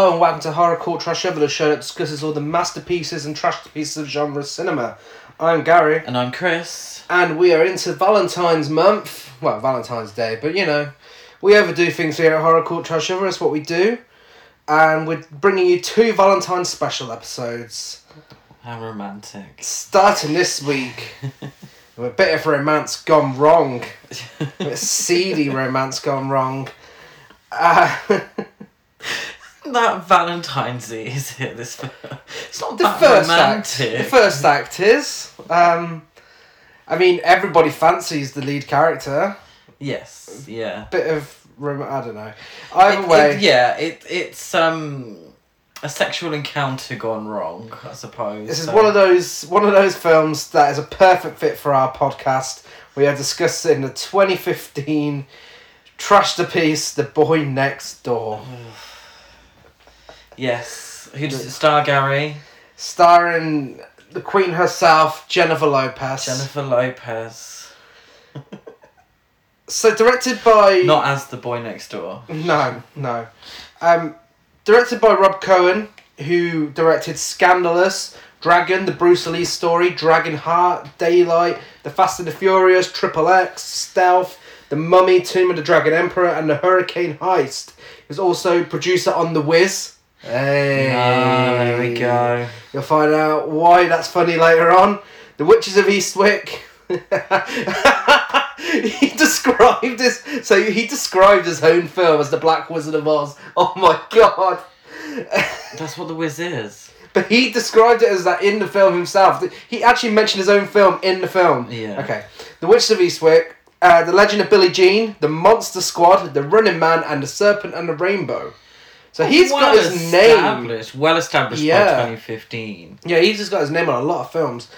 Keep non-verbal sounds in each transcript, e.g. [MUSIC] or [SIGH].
Hello and welcome to Horror Court Trash Over, the show that discusses all the masterpieces and trash pieces of genre cinema. I'm Gary, And I'm Chris. and we are into Valentine's month. Well, Valentine's Day, but you know, we overdo things here at Horror Court Trash Over. It's what we do, and we're bringing you two Valentine's special episodes. How romantic. Starting this week [LAUGHS] with a bit of romance gone wrong, [LAUGHS] a bit of seedy romance gone wrong. Uh, [LAUGHS] that Valentine's Day is it? This film. It's not the first romantic. act. The first act is. Um, I mean, everybody fancies the lead character. Yes. Yeah. Bit of rom- I don't know. Either It- way, it- yeah. It it's um a sexual encounter gone wrong. I suppose. this is so- one of those one of those films that is a perfect fit for our podcast. We are discussing the twenty fifteen trash to piece, The Boy Next Door, Yes. Who does it star? Gary. starring the Queen herself, Jennifer Lopez. Jennifer Lopez. [LAUGHS] So directed by Not as the boy next door. No, no. Um, directed by Rob Cohen, who directed Scandalous, Dragon, the Bruce Lee story, Dragon Heart, Daylight, The Fast and the Furious, Triple X, Stealth, The Mummy, Tomb of the Dragon Emperor, and The Hurricane Heist. He was also producer on The Wiz. Hey. Ah, there we go. You'll find out why that's funny later on. The Witches of Eastwick. [LAUGHS] he described this. So he described his own film as the Black Wizard of Oz. Oh my god! That's what the Wiz is. but he described it as that in the film himself. He actually mentioned his own film in the film. Yeah. Okay. The Witches of Eastwick. Uh, the Legend of Billie Jean, The Monster Squad, The Running Man, and The Serpent and the Rainbow. So he's got his name. Well established Yeah. by 2015. Yeah, he's just got his name on a lot of films.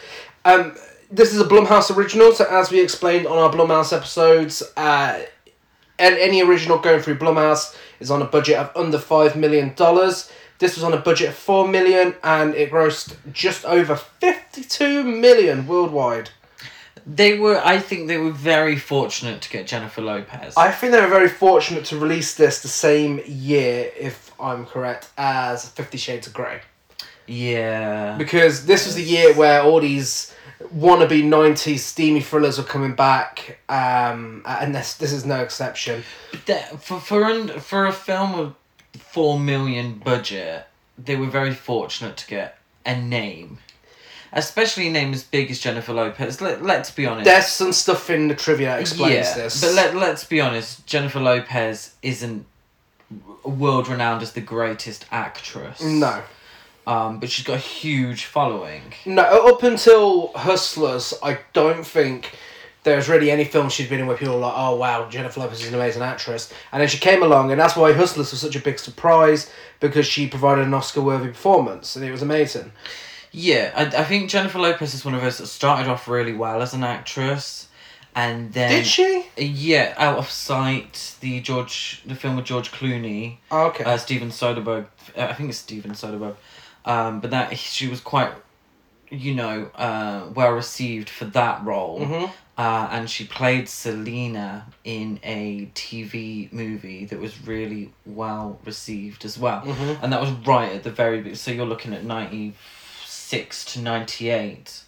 Um, this is a Blumhouse original, so as we explained on our Blumhouse episodes, uh, and any original going through Blumhouse is on a budget of under five million dollars. This was on a budget of four million, and it grossed just over fifty-two million worldwide. They were, I think, they were very fortunate to get Jennifer Lopez. I think they were very fortunate to release this the same year, if I'm correct, as Fifty Shades of Grey. yeah. because this was the year where all these wannabe 90s steamy thrillers were coming back um, and this this is no exception That- for for un, for a film of four million budget, they were very fortunate to get a name, especially a name as big as Jennifer Lopez. Let Let's be honest. there's some stuff in the trivia explains yeah, this but let Let's be honest. Jennifer Lopez isn't world renowned as the greatest actress. no Um, but she's got a huge following. no up until hustlers i don't think there's really any film she's been in where people are like oh wow jennifer lopez is an amazing actress and then she came along and that's why hustlers was such a big surprise because she provided an oscar worthy performance and it was amazing Yeah, I, I think Jennifer Lopez is one of those that started off really well as an actress, and then did she Yeah, Out of Sight, the George, the film with George Clooney, oh, okay uh, Steven Soderbergh. uh, I think it's Steven Soderbergh, um, but that she was quite, you know, uh, well received for that role. Mhm. Uh, and she played Selena in a TV movie that was really well received as well. Mhm. And that was right at the very be- so you're looking at 96 to 98.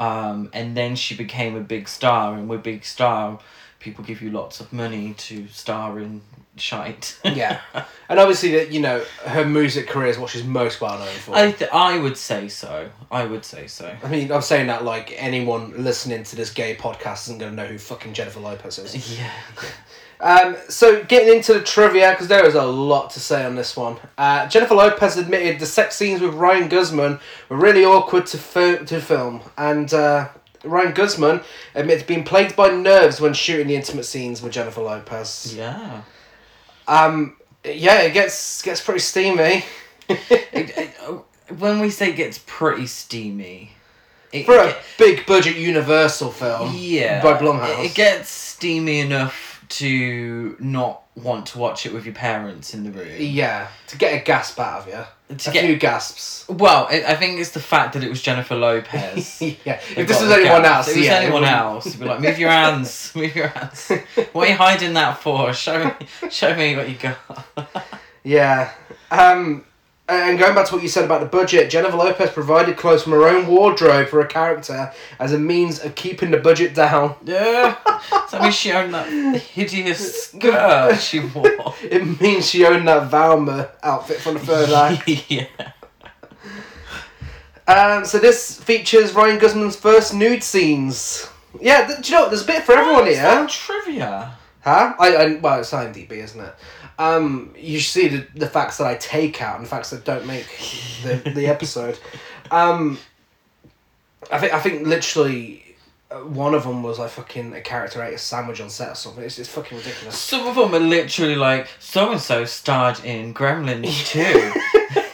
Um, and then she became a big star, and with big star, people give you lots of money to star in shite. yeah, [LAUGHS] and obviously that you know her music career is what she's most well known for. I th- I would say so. I would say so. I mean, I'm saying that like anyone listening to this gay podcast isn't going to know who fucking Jennifer Lopez is. Yeah. [LAUGHS] Um, so getting into the trivia because there is a lot to say on this one. Uh, Jennifer Lopez admitted the sex scenes with Ryan Guzman were really awkward to fi- to film, and uh, Ryan Guzman admitted being plagued by nerves when shooting the intimate scenes with Jennifer Lopez. Yeah. Um, yeah, it gets gets pretty steamy. It- it- uh, when we say gets pretty steamy, it, For a big budget Universal film, yeah, by Blumhouse. It gets steamy enough to not want to watch it with your parents in the room. Yeah, to get a gasp out of you. To a get- few gasps. Well, it, I think it's the fact that it was Jennifer Lopez. [LAUGHS] yeah. If this was anyone gap. else, if it was yeah, anyone else, you'd be like, "Move your hands, [LAUGHS] move your hands. What are you hiding that for? Show me, show me what you got." Yeah. Um, And going back to what you said about the budget, Jennifer Lopez provided clothes from her own wardrobe for her character as a means of keeping the budget down. Yeah. so I mean, she owned that hideous skirt she [LAUGHS] wore. It means she owned that Velma outfit from the third act. [LAUGHS] yeah. Um, so this features Ryan Guzman's first nude scenes. Yeah, th- do you know what? There's a bit for everyone here. trivia. Huh? I, I well, it's IMDb, isn't it? Um, you see the, the facts that I take out and the facts that don't make the, the [LAUGHS] episode. Um, I think I think literally uh, one of them was like fucking a character ate a sandwich on set or something. It's, it's fucking ridiculous. Some of them are literally like so and so starred in Gremlins [LAUGHS] too.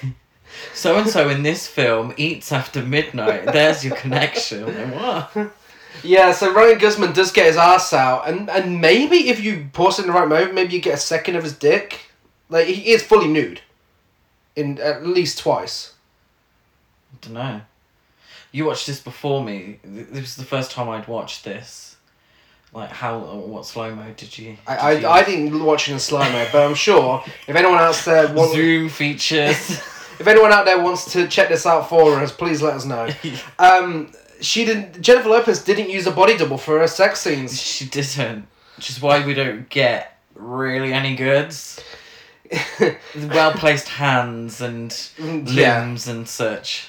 so and so in this film eats after midnight. There's your connection. What? [LAUGHS] Yeah, so Ryan Guzman does get his ass out, and, and maybe if you pause it in the right moment, maybe you get a second of his dick. Like he is fully nude, in at least twice. I don't know. You watched this before me. This was the first time I'd watched this. Like how what slow mo did you? I, did you I, I didn't watch it in slow mo, but I'm sure if anyone else there [LAUGHS] wants, Zoom features. [LAUGHS] if anyone out there wants to check this out for us, please let us know. [LAUGHS] Um, she didn't. Jennifer Lopez didn't use a body double for her sex scenes. she didn't. Which is why we don't get really any goods. [LAUGHS] Well placed hands and mm, Yeah. limbs and such.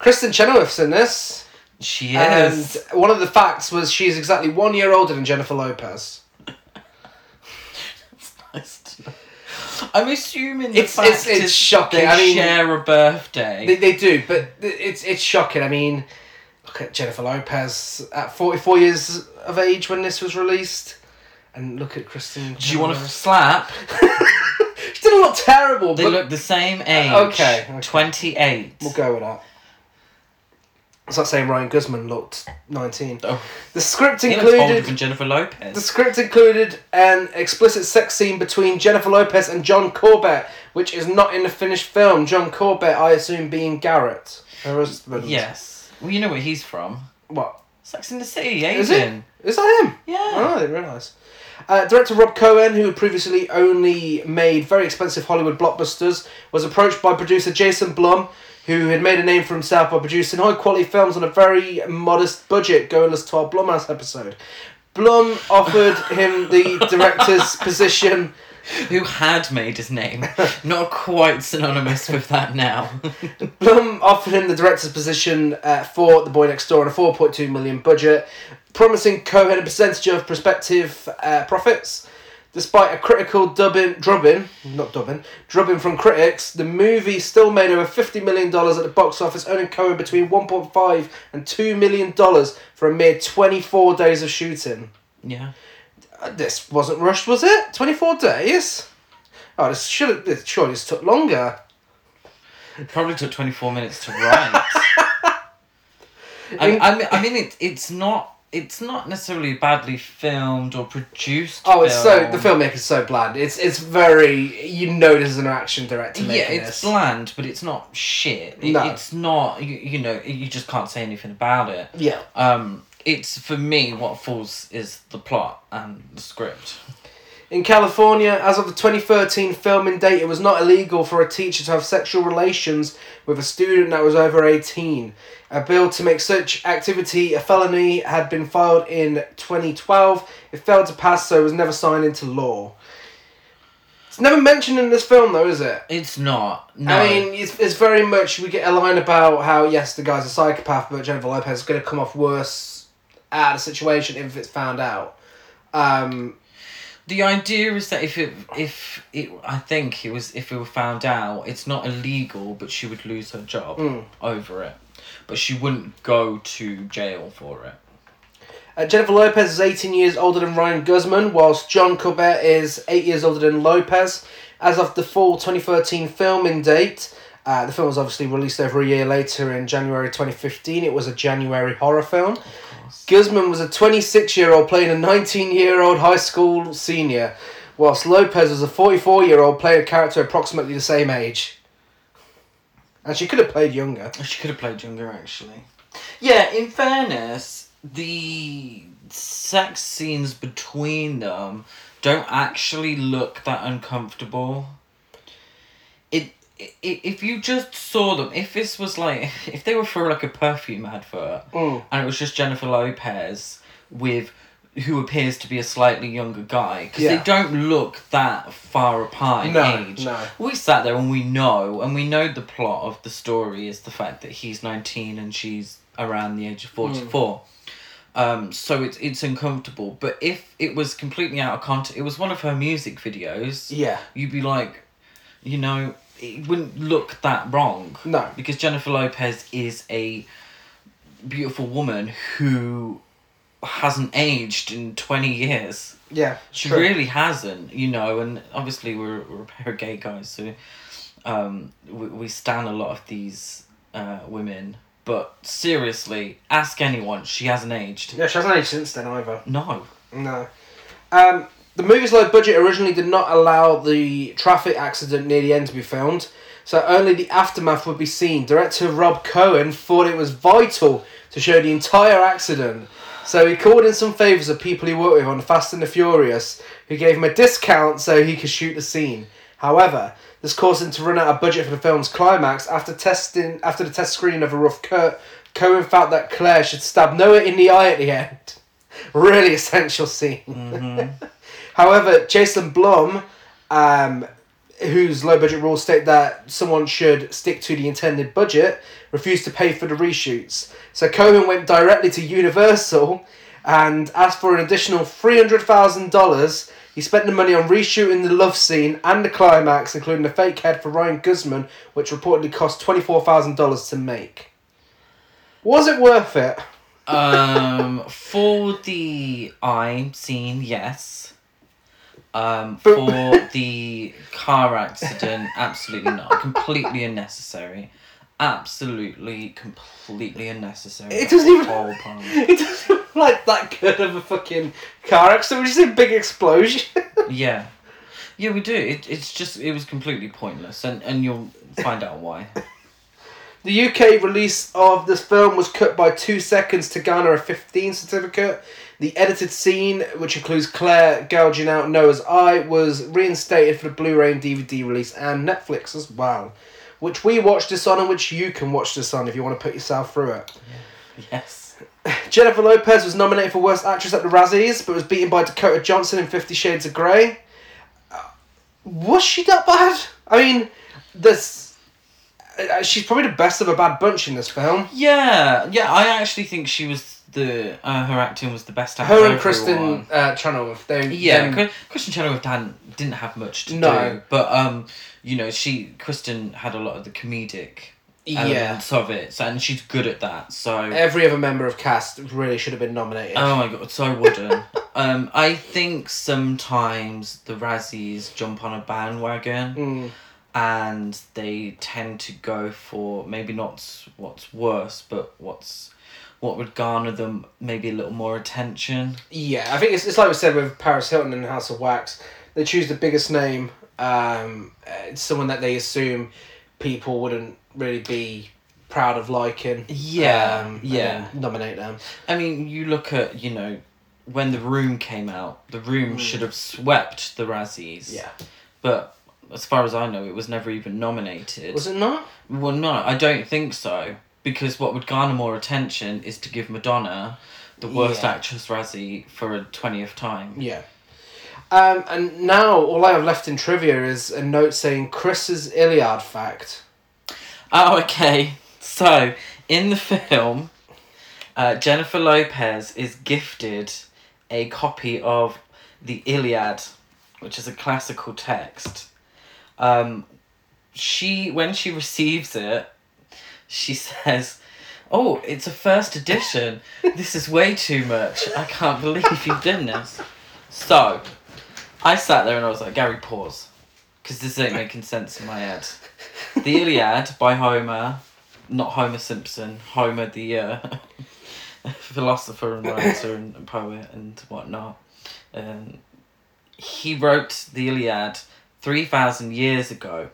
Kristin Chenoweth's in this, She and is. one of the facts was she's exactly one year older than Jennifer Lopez. [LAUGHS] Nice. I'm assuming the It's- fact it's- it's shocking. They I mean- share a birthday. They, they do, but it's it's shocking. I mean, look at Jennifer Lopez at forty four years of age when this was released, and look at Kristin. Do you want to slap? she didn't look terrible, They but look the same uh, age. okay, okay. 28. we'll go with that. It's like saying Ryan Guzman looked nineteen. Oh, The script he looks older included than Jennifer Lopez. the script included an explicit sex scene between Jennifer Lopez and John Corbett, which is not in the finished film. John Corbett, I assume, being Garrett, her husband. Yes. Well, you know where he's from. What Sex in the City, is it? Asian. Is that him? Yeah. Oh, I didn't realise. Uh, director Rob Cohen, who had previously only made very expensive Hollywood blockbusters, was approached by producer Jason Blum, who had made a name for himself by producing high quality films on a very modest budget, going as 12 Blumhouse episode. Blum offered him the director's [LAUGHS] position. [LAUGHS] Who had made his name. [LAUGHS] Not quite synonymous with that now. [LAUGHS] Blum offered him the director's position uh, for The Boy Next Door on a 4.2 million budget, promising Cohen a percentage of prospective uh, profits. Despite a critical dubbing, drubbing, not dubbing, drubbing from critics, the movie still made over $50 million at the box office, earning Cohen between 1.5 and $2 million for a mere 24 days of shooting. yeah. Uh, This wasn't rushed, was it? 24 days? Oh, this should have, this, surely this took longer. It probably took 24 minutes to write. I, [LAUGHS] I mean, I mean it, it's not it's not necessarily badly filmed or produced. Oh, it's so the film. filmmaker's so bland. It's it's very you know this is an action director Yeah, it's this. bland, but it's not shit. It, No. It's not you, you know you just can't say anything about it. Yeah. Um, it's for me what falls is the plot and the script. In California, as of the 2013 filming date, it was not illegal for a teacher to have sexual relations with a student that was over 18. A bill to make such activity a felony had been filed in 2012. It failed to pass, so it was never signed into law. It's never mentioned in this film, though, is it? It's not. No. I mean, it's, it's very much. We get a line about how, yes, the guy's a psychopath, but Jennifer Lopez is going to come off worse out of the situation if it's found out. Um, The idea is that if it if it I think it was if it were found out, it's not illegal, but she would lose her job Mm. over it. But she wouldn't go to jail for it. uh, Jennifer Lopez is 18 years older than Ryan Guzman, whilst John Corbett is 8 years older than Lopez. As of the fall 2013 filming date, uh, the film was obviously released over a year later in January 2015. It was a January horror film. Guzman was a 26 year old playing a 19 year old high school senior, whilst Lopez was a 44 year old playing a character approximately the same age. And she could have played younger. She could have played younger, actually. Yeah, in fairness, the sex scenes between them don't actually look that uncomfortable. It i- i- if you just saw them, if this was like, [LAUGHS] if they were for like a perfume advert, Mm. and it was just Jennifer Lopez with who appears to be a slightly younger guy because Yeah. they don't look that far apart in No, age. no. We sat there and we know, and we know the plot of the story is the fact that he's nineteen and she's around the age of forty four. Um, so it's it's uncomfortable. But if it was completely out of context, it was one of her music videos. Yeah. You'd be like, you know, it wouldn't look that wrong. No. Because Jennifer Lopez is a beautiful woman who hasn't aged in 20 years. Yeah. She true. really hasn't, you know, and obviously we're, we're a pair of gay guys, so um, we, we stand a lot of these uh, women. But seriously, ask anyone, she hasn't aged. Yeah, she hasn't aged since then either. No. No. Um, the movie's low budget originally did not allow the traffic accident near the end to be filmed, so only the aftermath would be seen. Director Rob Cohen thought it was vital to show the entire accident, so he called in some favours of people he worked with on Fast and the Furious, who gave him a discount so he could shoot the scene. However, this caused him to run out of budget for the film's climax. After testing, after the test screening of a rough cut, Cohen felt that Claire should stab Noah in the eye at the end. [LAUGHS] Really essential scene. Mm-hmm. [LAUGHS] However, Jason Blum, um, whose low budget rules state that someone should stick to the intended budget, refused to pay for the reshoots. So Cohen went directly to Universal and asked for an additional $300,000. He spent the money on reshooting the love scene and the climax, including the fake head for Ryan Guzman, which reportedly cost $24,000 to make. Was it worth it? Um, for the eye scene, yes. Um, for the car accident, absolutely not. Completely unnecessary. Absolutely, completely unnecessary. It doesn't even- Whole. [LAUGHS] It doesn't look like that good of a fucking car accident. Was just a big explosion. [LAUGHS] Yeah, yeah, we do. It, it's just it was completely pointless, and and you'll find out why. The UK release of this film was cut by two seconds to garner a 15 certificate. The edited scene, which includes Claire gouging out Noah's eye, was reinstated for the Blu ray and DVD release and Netflix as well. Which we watched this on and which you can watch this on if you want to put yourself through it. Yes. [LAUGHS] Jennifer Lopez was nominated for Worst Actress at the Razzies, but was beaten by Dakota Johnson in Fifty Shades of Grey. Uh, was she that bad? I mean, this. Uh, she's probably the best of a bad bunch in this film. Yeah, yeah. I actually think she was the uh, her acting was the best. of Her and. Kristin uh, Chenoweth, they Yeah, them- Kristin Chenoweth didn't, didn't have much to No. do, but um, you know, she Kristin had a lot of the comedic yeah. elements of it, so, and she's good at that. So Every other member of cast really should have been nominated. oh my god, so wooden. [LAUGHS] um, I think sometimes the Razzies jump on a bandwagon Mm, and they tend to go for maybe not what's worse, but what's what would garner them maybe a little more attention. yeah, I think it's, it's like we said with Paris Hilton and House of Wax. They choose the biggest name, um, uh, someone that they assume people wouldn't really be proud of liking. Yeah, um, yeah. Nominate them. I mean, you look at you know when the room came out, the room should have swept the Razzies. Mm. Yeah. But as far as I know, it was never even nominated. Was it not? Well, no, I don't think so. Because what would garner more attention is to give Madonna the worst Yeah. actress Razzie for a twentieth time. Yeah. Um, and now all I have left in trivia is a note saying Chris's Iliad fact. Oh, okay. So in the film, uh, Jennifer Lopez is gifted a copy of the Iliad, which is a classical text. Um, she when she receives it, she says, "Oh, it's a first edition. This is way too much. I can't believe you've done this." So, I sat there and I was like, "Gary, pause, because this ain't making sense in my head." The Iliad by Homer, not Homer Simpson, Homer the uh, [LAUGHS] philosopher and writer and poet and whatnot. Um, he wrote the Iliad 3,000 years ago.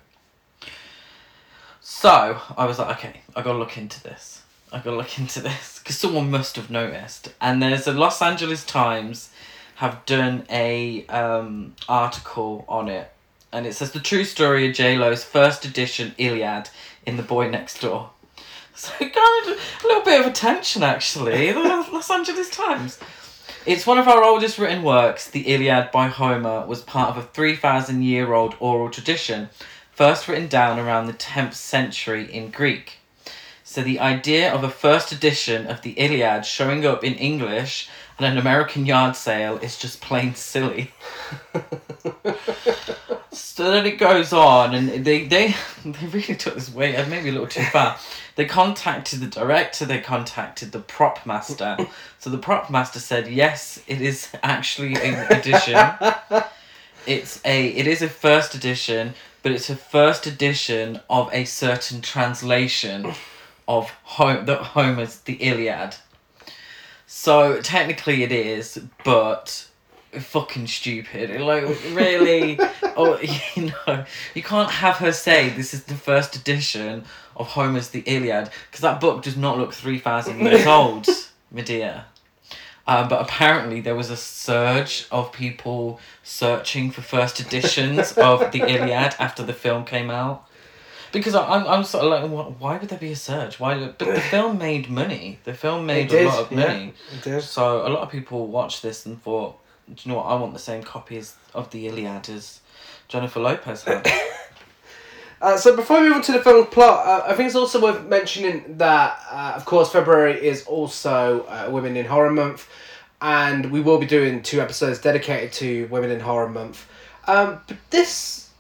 So I was like, okay, I gotta look into this. I gotta look [LAUGHS] into this because someone must have noticed. And there's a Los Angeles Times have done a um, article on it and it says the true story of J Lo's first edition Iliad in The Boy Next Door. [LAUGHS] So it garnered a little bit of attention actually. The [LAUGHS] Los Angeles Times. It's one of our oldest written works. The Iliad by Homer was part of a three thousand year old oral tradition, first written down around the tenth century in Greek. So the idea of a first edition of the Iliad showing up in English at an American yard sale is just plain silly. [LAUGHS] so then it goes on, and they they they really took this way, uh, maybe a little too far. They contacted the director. They contacted the prop master. So the prop master said, "Yes, it is actually an edition. [LAUGHS] It's a it is a first edition, but it's a first edition of a certain translation of Home that Homer's the Iliad. So technically it is, but fucking stupid. Like really, [LAUGHS] or oh, [LAUGHS] you know, you can't have her say this is the first edition of Homer's the Iliad because that book does not look three thousand years [LAUGHS] old, Medea. Um, but apparently there was a surge of people searching for first editions of the [LAUGHS] Iliad after the film came out. Because I- I'm, I'm sort of like, why would there be a surge? Why? But the [SIGHS] film made money. The film made did, a lot of yeah. money. It did. So a lot of people watched this and thought, do you know what? I want the same copies of the Iliad as Jennifer Lopez had. [LAUGHS] Uh, so before we move on to the film plot, uh, I think it's also worth mentioning that, uh, of course, February is also uh, Women in Horror Month, and we will be doing two episodes dedicated to Women in Horror Month. Um, but this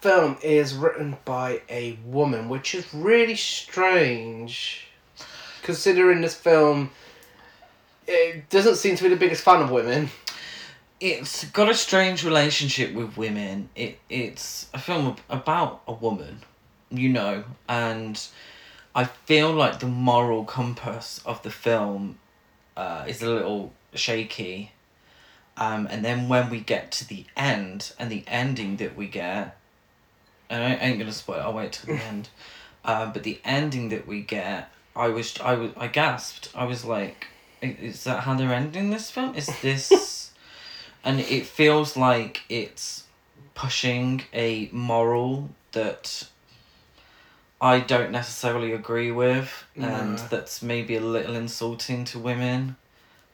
film is written by a woman, which is really strange, considering this film it doesn't seem to be the biggest fan of women. It's got a strange relationship with women. It it's a film about a woman, you know, and I feel like the moral compass of the film uh, is a little shaky. Um, and then when we get to the end and the ending that we get, and I ain't gonna spoil. it, I'll wait till the [LAUGHS] end. Uh, but the ending that we get, I was I was I gasped. I was like, "Is that how they're ending this film? Is this?" And it feels like it's pushing a moral that I don't necessarily agree with, and No. that's maybe a little insulting to women.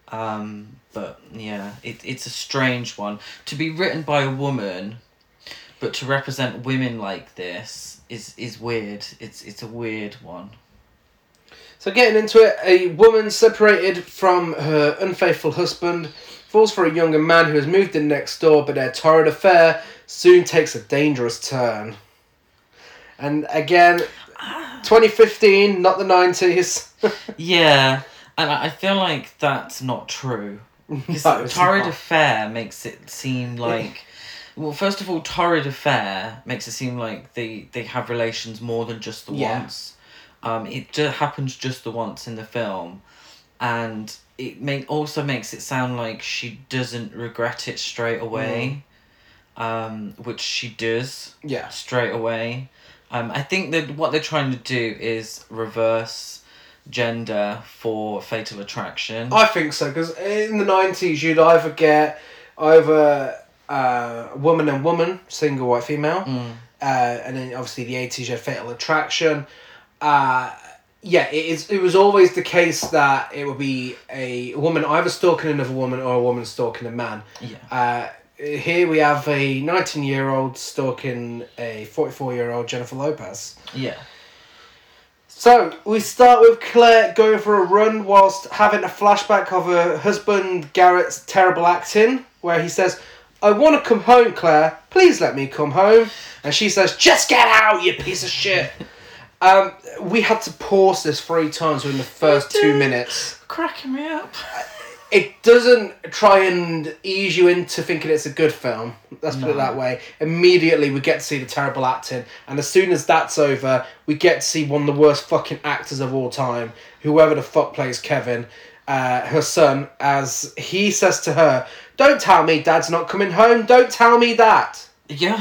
Um, but yeah, it, it's a strange one to be written by a woman, but to represent women like this is is weird. It's it's a weird one. So getting into it, a woman separated from her unfaithful husband falls for a younger man who has moved in next door, but their torrid affair soon takes a dangerous turn. And again, 2015, not the 90s. [LAUGHS] Yeah, and I feel like that's not true. Because [LAUGHS] No, torrid not. affair makes it seem like. Well, first of all, torrid affair makes it seem like they they have relations more than just the Yeah. once. Um, it just happens just the once in the film, and it make also makes it sound like she doesn't regret it straight away, um, which she does yeah. straight away. Um, I think that what they're trying to do is reverse gender for Fatal Attraction. I think so, because in the 90s, you'd either get either uh, woman and woman, single white female, Mm. uh, and then obviously the 80s, you had Fatal Attraction. Uh, yeah, it, is, it was always the case that it would be a woman either stalking another woman or a woman stalking a man. Yeah. Uh, here we have a 19 year old stalking a 44 year old Jennifer Lopez. Yeah. So we start with Claire going for a run whilst having a flashback of her husband Garrett's terrible acting, where he says, I want to come home, Claire. Please let me come home. And she says, Just get out, you piece of shit. [LAUGHS] um, we had to pause this three times within the first two minutes. Cracking me up. It doesn't try and ease you into thinking it's a good film. Let's put it that way. Immediately, we get to see the terrible acting, and as soon as that's over, we get to see one of the worst fucking actors of all time, whoever the fuck plays Kevin, uh, her son, as he says to her, "Don't tell me Dad's not coming home. Don't tell me that," Yeah.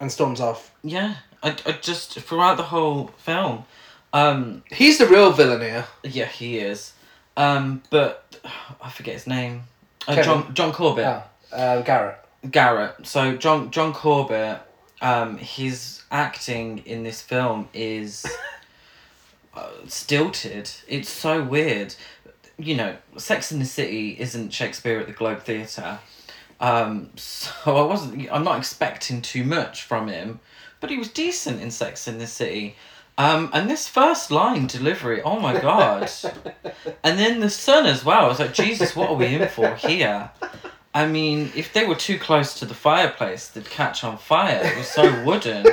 and storms off. Yeah. I, I just throughout the whole film, um, He's the real villain here. yeah, he is. Um, but I forget his name. Uh, Kevin. John John Corbett. Yeah, uh, Garrett. Garrett. So John John Corbett, um, his acting in this film is [LAUGHS] uh, stilted. It's so weird. You know, Sex in the City isn't Shakespeare at the Globe Theatre. Um, [LAUGHS] so I wasn't. I'm not expecting too much from him, but he was decent in Sex in the City. Um, and this first line delivery, oh my god! [LAUGHS] and then the son as well. I was like, Jesus, what are we in for here? I mean, if they were too close to the fireplace, they'd catch on fire. It was so wooden.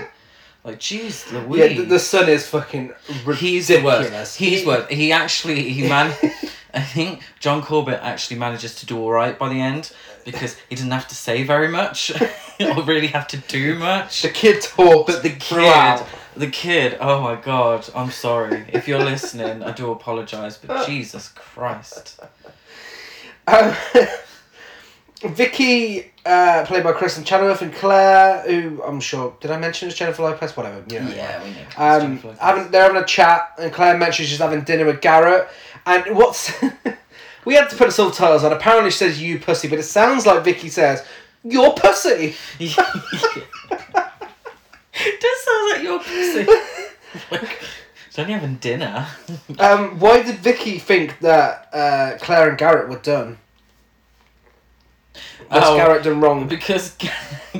Like, jeez, Louise. Yeah, the, the son is fucking ridiculous. He's the worst. He's He- worst. He actually he man. [LAUGHS] I think John Corbett actually manages to do all right by the end because he doesn't have to say very much [LAUGHS] or really have to do much. The kid talks, But the kid, throughout. the kid. Oh my god! I'm sorry if you're listening. I do apologize, but [LAUGHS] Jesus Christ. Um, [LAUGHS] Vicky, uh, played by Kristin Chenoweth, and Claire, who I'm sure did I mention is Jennifer Lopez? Whatever. You know. Yeah, we know. Um, having they're having a chat, and Claire mentions she's having dinner with Garrett. And what's [LAUGHS] we had to put subtitles on. Apparently, she says "you pussy," but it sounds like Vicky says "your pussy." it [LAUGHS] [LAUGHS] does sound like your pussy. like, it's only having dinner. Um, why did Vicky think that uh, Claire and Garrett were done? What's Oh, Garrett done wrong? Because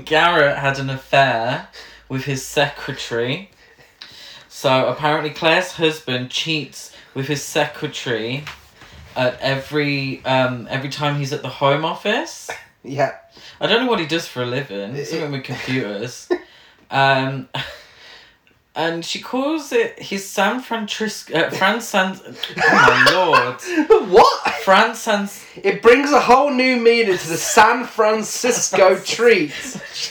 Garrett had an affair with his secretary. So apparently Claire's husband cheats with his secretary at every um every time he's at the home office. Yeah. I don't know what he does for a living. Something with computers. Um and she calls it his San Francisco uh, Fran San Oh my lord. [LAUGHS] what? Fran San It brings a whole new meaning to the San Francisco [LAUGHS] treat.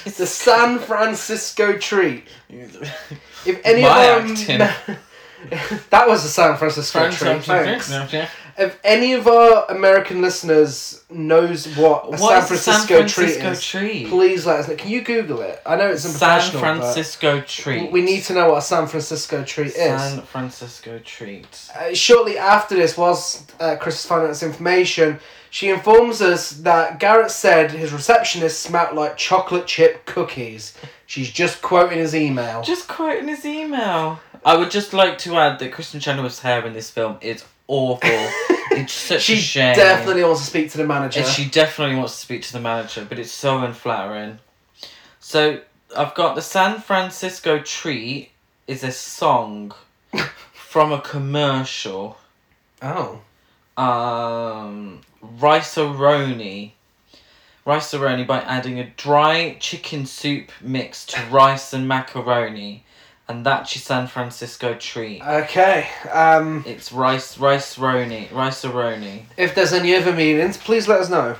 The San Francisco treat. [LAUGHS] If any My of our. [LAUGHS] that was the San Francisco Fran treat. San Thanks. If any of our American listeners knows what a What San is Francisco, San treat Francisco is, treat? please let us know. Can you Google it? I know it's San. Francisco treat. We need to know what a San Francisco treat is. San Francisco treat. Uh, shortly after this, whilst uh, Chris is finding out information, she informs us that Garrett said his receptionist smelled like chocolate chip cookies. She's just quoting his email. Just quoting his email. I would just like to add that Kristin Chenoweth's hair in this film is awful. [LAUGHS] it's such she a shame. definitely wants to speak to the manager. And she definitely wants to speak to the manager, but it's so unflattering. So I've got the San Francisco Tree is a song [LAUGHS] from a commercial. oh. Um, Rice-A-Roni. Rice-A-Roni by adding a dry chicken soup mix to rice and macaroni. And that's your San Francisco treat. Okay. Um, It's rice, rice-roni, rice-a-roni. if there's any other meanings, please let us know.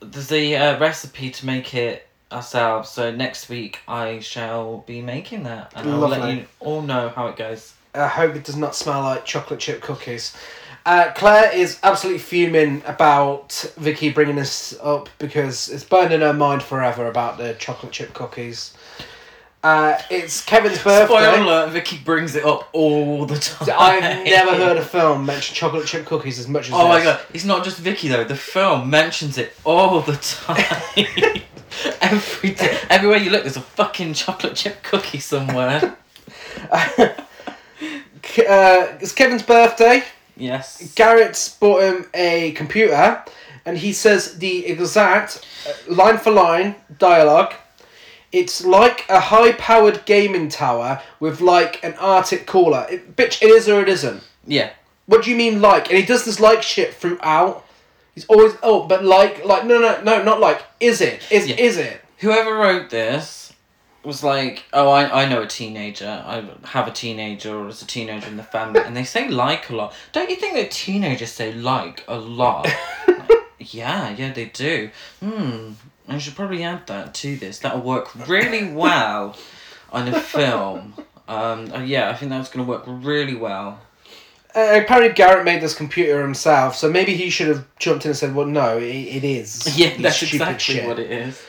There's the uh, recipe to make it ourselves. So next week I shall be making that, and I'll let you all know how it goes. I hope it does not smell like chocolate chip cookies. Uh, Claire is absolutely fuming about Vicky bringing this up because it's burned in her mind forever about the chocolate chip cookies. Uh, it's Kevin's birthday. Spoiler alert: Vicky brings it up all the time. I've never heard a film mention chocolate chip cookies as much as Oh my god, it's not just Vicky though. The film mentions it all the time. [LAUGHS] Every day, everywhere you look, there's a fucking chocolate chip cookie somewhere. Uh, it's Kevin's birthday. Yes. Garrett's bought him a computer, and he says the exact uh, line for line dialogue. It's like a high-powered gaming tower with like an Arctic cooler. It, bitch, it is or it isn't. Yeah. What do you mean like? And he does this like shit throughout. He's always oh, but like like no no no not like is it is Yeah. is it? Whoever wrote this was like, oh, I, I know a teenager. I have a teenager or as a teenager in the family, and they say like a lot. Don't you think that teenagers say like a lot? [LAUGHS] yeah, yeah, they do. Hmm. I should probably add that to this. That'll work really well on a film. Um, uh, yeah, I think that's going to work really well. Uh, apparently Garrett made this computer himself, so maybe he should have jumped in and said, "Well, no, it, it is." Yeah, that's exactly shit." what it is.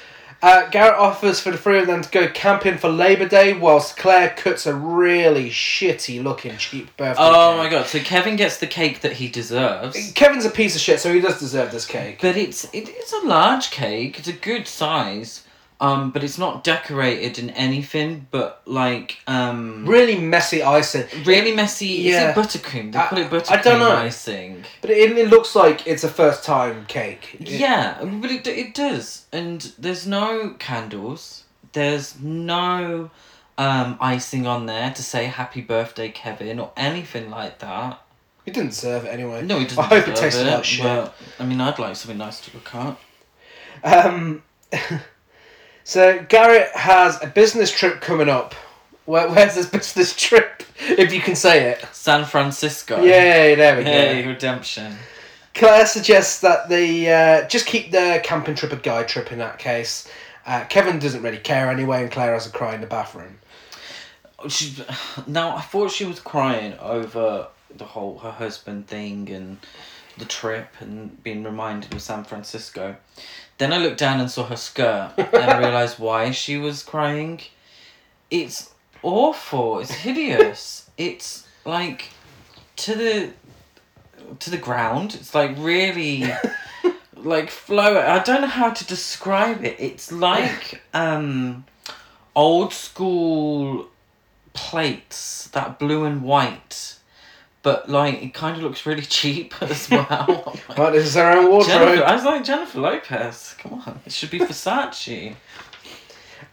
Uh, Garrett offers for the three of them to go camping for Labor Day, whilst Claire cuts a really shitty looking cheap birthday. Oh cake. my god! So Kevin gets the cake that he deserves, Kevin's a piece of shit, so he does deserve this cake. but it's it, it's a large cake. It's a good size, um, but it's not decorated in anything but like um Really messy icing. really messy. Yeah. Buttercream? They I- call it I buttercream don't know. icing. But it, it looks like it's a first time cake. It- Yeah, but it it does, and there's no candles. There's no um icing on there to say happy birthday, Kevin, or anything like that. He didn't serve it anyway. No, he doesn't. I hope it tasted like shit. But, I mean, I'd like something nice to look at. Um, [LAUGHS] so Garrett has a business trip coming up. Where, where's this [LAUGHS] business trip? If you can say it. San Francisco. Yay, there we go. Hey, redemption. Claire suggests that they uh, just keep the camping trip a guide trip in that case. Uh, Kevin doesn't really care anyway, and Claire has a cry in the bathroom. She, now I thought she was crying over the whole her husband thing and the trip and being reminded of San Francisco. Then I looked down and saw her skirt and I [LAUGHS] realized why she was crying. It's awful. It's hideous. It's like to the to the ground. It's like really [LAUGHS] like flow. I don't know how to describe it. It's like um old school plates that blue and white but like it kind of looks really [LAUGHS] cheap as well Right, this is her own Jennifer, wardrobe. I was like Jennifer Lopez come on it should be [LAUGHS] Versace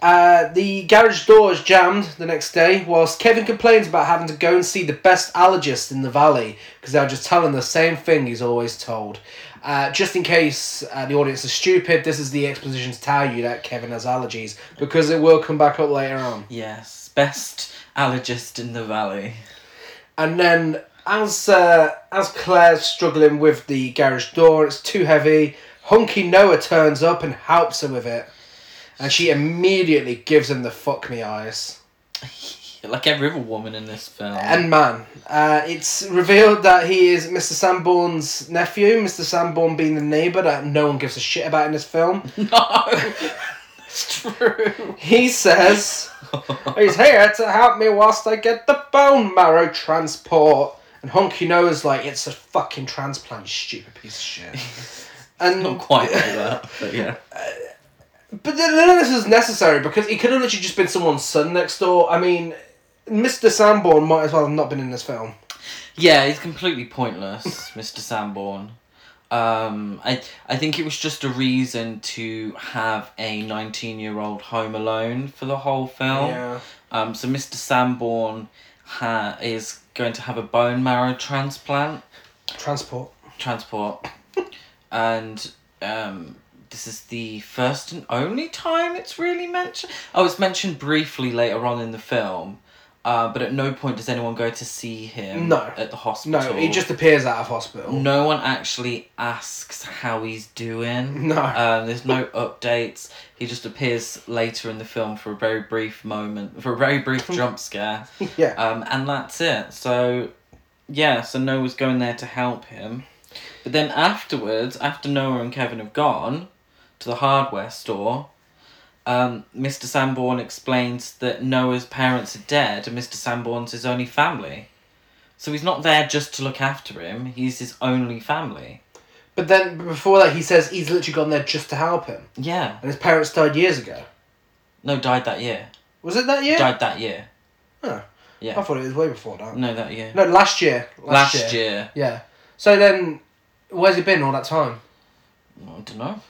Uh, the garage door is jammed the next day, whilst Kevin complains about having to go and see the best allergist in the valley because they're just telling the same thing he's always told. Uh, just in case uh, the audience is stupid, this is the exposition to tell you that Kevin has allergies because it will come back up later on. yes best allergist in the valley And then as uh, as Claire's struggling with the garage door, it's too heavy. Hunky Noah turns up and helps her with it, and she immediately gives him the fuck me eyes. [LAUGHS] like every other woman in this film And man, uh, it's revealed that he is Mr. Sanborn's nephew. Mr. Sanborn being the neighbour that no one gives a shit about in this film. [LAUGHS] no [LAUGHS] it's true He says he's here to help me whilst I get the bone marrow transport. And Hunky Noah's like, it's a fucking transplant, you stupid piece of shit. [LAUGHS] And not quite like that but yeah But none of this is necessary because he could have literally just been someone's son next door. I mean, Mr. Sanborn might as well have not been in this film. Yeah, he's completely pointless, [LAUGHS] Mr. Sanborn. Um, I I think it was just a reason to have a nineteen-year-old home alone for the whole film. Yeah. Um, so Mr. Sanborn ha- is going to have a bone marrow transplant Transport. transport, and um, this is the first and only time it's really mentioned. Oh, it's mentioned briefly later on in the film. Uh, but at no point does anyone go to see him No. at the hospital. No, he just appears out of hospital. No one actually asks how he's doing. No. Um, there's no updates. He just appears later in the film for a very brief moment, for a very brief [LAUGHS] jump scare. [LAUGHS] yeah. Um, and that's it. So, yeah, so Noah's going there to help him. But then afterwards, after Noah and Kevin have gone to the hardware store, um, Mr. Sanborn explains that Noah's parents are dead and Mr. Sanborn's his only family. So he's not there just to look after him, he's his only family. But then before that, he says he's literally gone there just to help him. Yeah. And his parents died years ago. No, died that year. Was it that year? Died that year. Oh. Yeah. I thought it was way before that. No, that year. No, last year. Last, Last year. year. Yeah. So then, where's he been all that time? I don't know.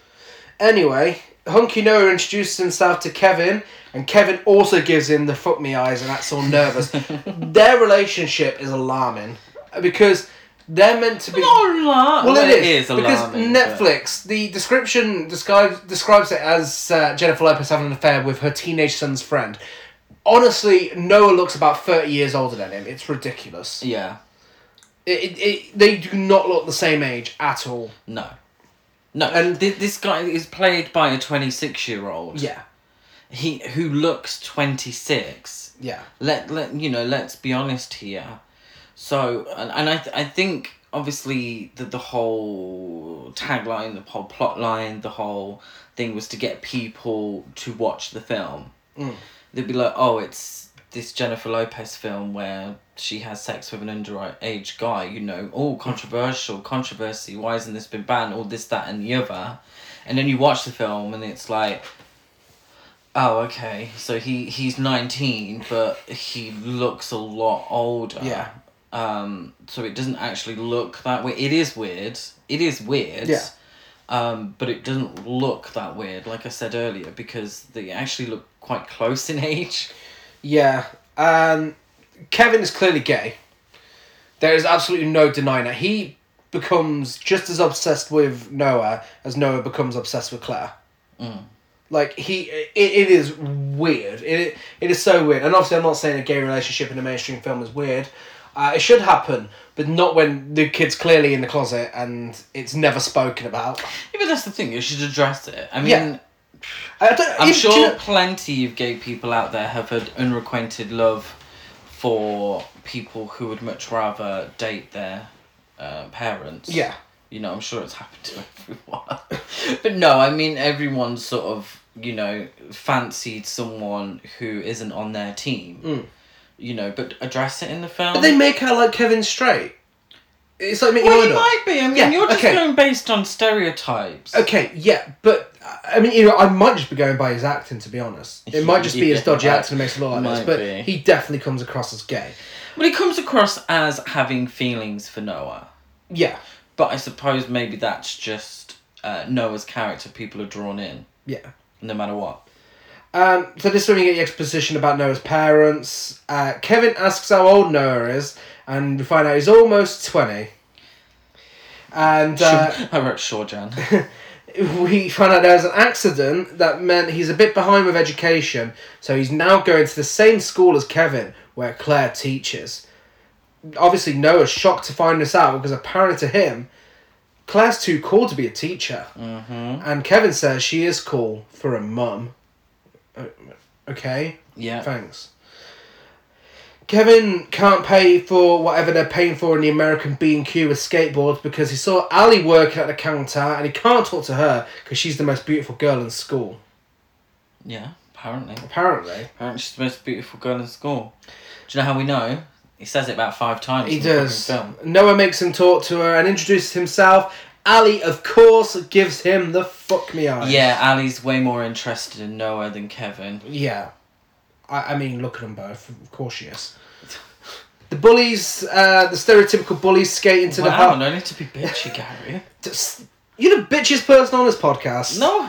Anyway, Hunky Noah introduces himself to Kevin, and Kevin also gives him the fuck me eyes and that's all [LAUGHS] nervous. Their relationship is alarming because they're meant to be. Not. Well, it is, is because alarming, but- Netflix. The description describes describes it as uh, Jennifer Lopez having an affair with her teenage son's friend. Honestly, Noah looks about thirty years older than him. It's ridiculous. Yeah. It, it, it, they do not look the same age at all. No. No, And- th- this guy is played by a twenty-six-year-old. Yeah, He who looks twenty-six. yeah. Let let you know. Let's be honest here. So and, and I th- I think obviously the the whole tagline, the whole plot line, the whole thing was to get people to watch the film. Mm. They'd be like, "Oh, it's this Jennifer Lopez film where she has sex with an underage guy." You know, oh, controversial, controversy. Why hasn't this been banned? All this, that, and the other. And then you watch the film, and it's like, oh, okay. So he he's nineteen, but he looks a lot older. Yeah. Um. So it doesn't actually look that way. It is weird. It is weird. Yeah. Um, but it doesn't look that weird, like I said earlier, because they actually look quite close in age. Yeah. Um, Kevin is clearly gay. There is absolutely no denying that. He becomes just as obsessed with Noah as Noah becomes obsessed with Claire. Mm. Like he, it, it is weird. It it is so weird. And obviously, I'm not saying a gay relationship in a mainstream film is weird. Uh, it should happen, but not when the kid's clearly in the closet and it's never spoken about. Yeah, but that's the thing. You should address it. I mean, Yeah. I don't, I'm do sure you know- plenty of gay people out there have had unrequited love for people who would much rather date their uh, parents. yeah. You know, I'm sure it's happened to [LAUGHS] everyone. but no, I mean, everyone's sort of, you know, fancied someone who isn't on their team. Mm. You know, but address it in the film. But they make her like Kevin straight. It's like making well, her you might be. I mean, Yeah, you're just okay. going based on stereotypes. Okay, yeah, but I mean, you know, I might just be going by his acting. To be honest, it might just be his dodgy might- acting that makes a lot of this. But be. he definitely comes across as gay. But he comes across as having feelings for Noah. Yeah, But I suppose maybe that's just uh, Noah's character people are drawn in, yeah. no matter what. Um, so this is when you get the exposition about Noah's parents. Uh, Kevin asks how old Noah is, and we find out he's almost twenty. And uh, [LAUGHS] I wrote Sure Jan. [LAUGHS] [LAUGHS] we find out there's an accident that meant he's a bit behind with education, so he's now going to the same school as Kevin, where Claire teaches. Obviously, Noah's shocked to find this out because apparently to him, Claire's too cool to be a teacher. mm-hmm. And Kevin says she is cool for a mum. Uh, Okay, Yeah. thanks. Kevin can't pay for whatever they're paying for in the American B&Q with skateboards because he saw Ali working at the counter and he can't talk to her because she's the most beautiful girl in school. Yeah, apparently. Apparently. Apparently she's the most beautiful girl in school. Do you know how we know? He says it about five times. He in the does. Film. Noah makes him talk to her and introduces himself. Ali, of course, gives him the fuck me eyes. Yeah, Ali's way more interested in Noah than Kevin. Yeah. I, I mean, look at them both. Of course she is. The bullies, uh, the stereotypical bullies skate into the wow, house. no need to be bitchy, Gary. [LAUGHS] You're the bitchiest person on this podcast. No.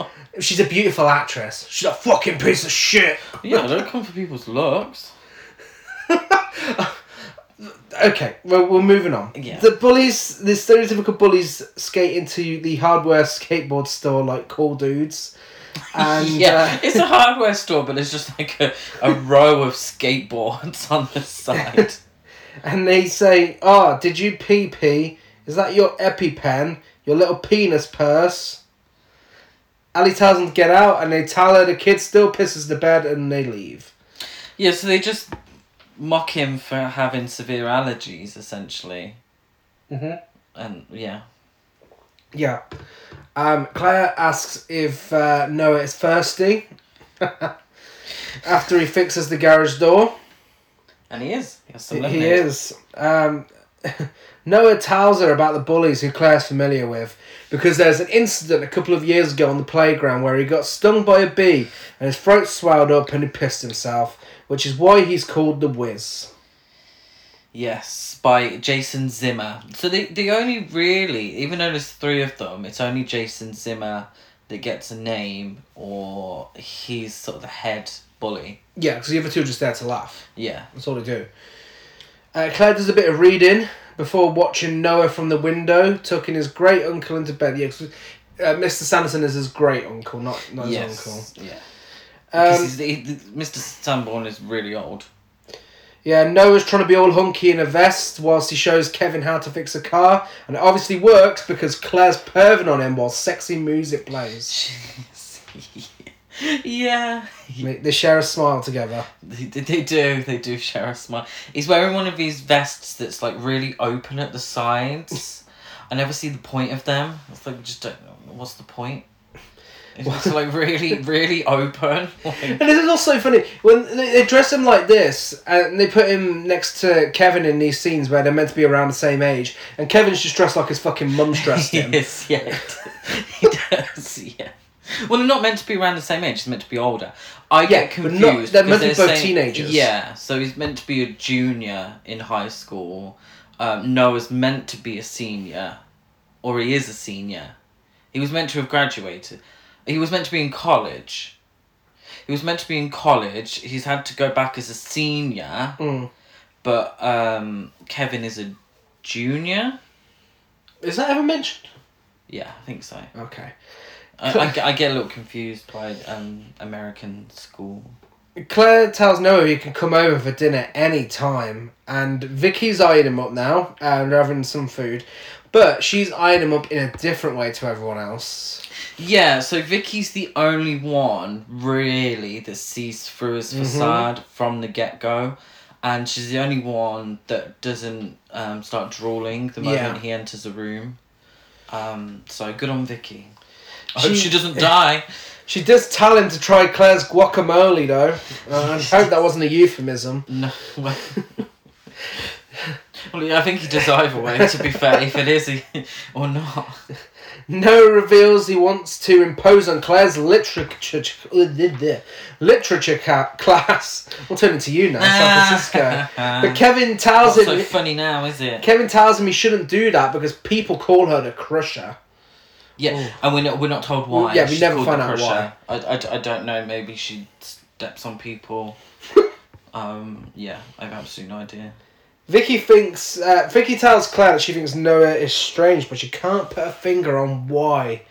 [LAUGHS] She's a beautiful actress. She's a fucking piece of shit. yeah, don't come for people's looks. [LAUGHS] Okay, well, we're moving on. Yeah. The bullies, the stereotypical bullies, skate into the hardware skateboard store like cool dudes. And [LAUGHS] yeah, uh, it's a hardware store, but it's just like a, a row of skateboards [LAUGHS] on the side. [LAUGHS] and they say, "Oh, did you pee pee? Is that your EpiPen? Your little penis purse?" Ali tells them to get out, and they tell her the kid still pisses the bed, and they leave. yeah, so they just mock him for having severe allergies, essentially. Mhm. And yeah. Yeah. Um, Claire asks if uh, Noah is thirsty [LAUGHS] after he fixes the garage door. And he is. He He is. Um, [LAUGHS] Noah tells her about the bullies who Claire's familiar with because there's an incident a couple of years ago on the playground where he got stung by a bee and his throat swelled up and he pissed himself, which is why he's called the Wiz. Yes, by Jason Zimmer. So the the only really, even though there's three of them, it's only Jason Zimmer that gets a name, or he's sort of the head bully. Yeah, because the other two are just there to laugh. Yeah. That's all they do. Uh, Claire does a bit of reading before watching Noah from the window, tucking his great uncle into bed. Yeah, 'cause, uh, Mr. Sanderson is his great uncle, not, not his yes. uncle. Yeah. Um, he, Mr. Sandborn is really old. yeah, Noah's trying to be all hunky in a vest whilst he shows Kevin how to fix a car, and it obviously works because Claire's perving on him while sexy music plays. [LAUGHS] yeah. They, they share a smile together. They, they do. They do share a smile. He's wearing one of these vests that's like really open at the sides. I never see the point of them. It's like just don't know what's the point. [LAUGHS] It's like really, really open. Like, And this is also funny when they, they dress him like this, and they put him next to Kevin in these scenes where they're meant to be around the same age, and Kevin's just dressed like his fucking mum's [LAUGHS] dressed him. yes, yeah, [LAUGHS] he does. Yeah. Well, they're not meant to be around the same age. He's meant to be older. I Yeah, get but confused. not- they're meant to be both saying- teenagers. Yeah, so he's meant to be a junior in high school. Um, Noah's meant to be a senior, or he is a senior. He was meant to have graduated. He was meant to be in college. He was meant to be in college. He's had to go back as a senior, Mm. but um, Kevin is a junior. Is that ever mentioned? Yeah, I think so. Okay. I, I, get- I get a little confused by um, American school. Claire tells Noah he can come over for dinner any time, and Vicky's eyeing him up now, and having some food, but she's eyeing him up in a different way to everyone else. Yeah, so Vicky's the only one really that sees through his Mhm. facade from the get go, and she's the only one that doesn't um, start drooling the moment Yeah. he enters the room. Um, so good on Vicky. I hope She- she doesn't die. [LAUGHS] She does tell him to try Claire's guacamole, though. Uh, I [LAUGHS] hope that wasn't a euphemism. [LAUGHS] No. Well, well, yeah, I think he does either way. To be fair, if it is he, or not. Noah reveals he wants to impose on Claire's literature literature ca- class. I'll turn it to you now, San Francisco. [LAUGHS] But Kevin tells Not him so funny now, is it? Kevin tells him he shouldn't do that because people call her the crusher. Yeah, and we're not, we're not told why. Yeah, we she's never find the out Crusher. I, I, I don't know, maybe she steps on people. [LAUGHS] um, yeah, I have absolutely no idea. Vicky thinks uh, Vicky tells Claire that she thinks Noah is strange, but she can't put a finger on why.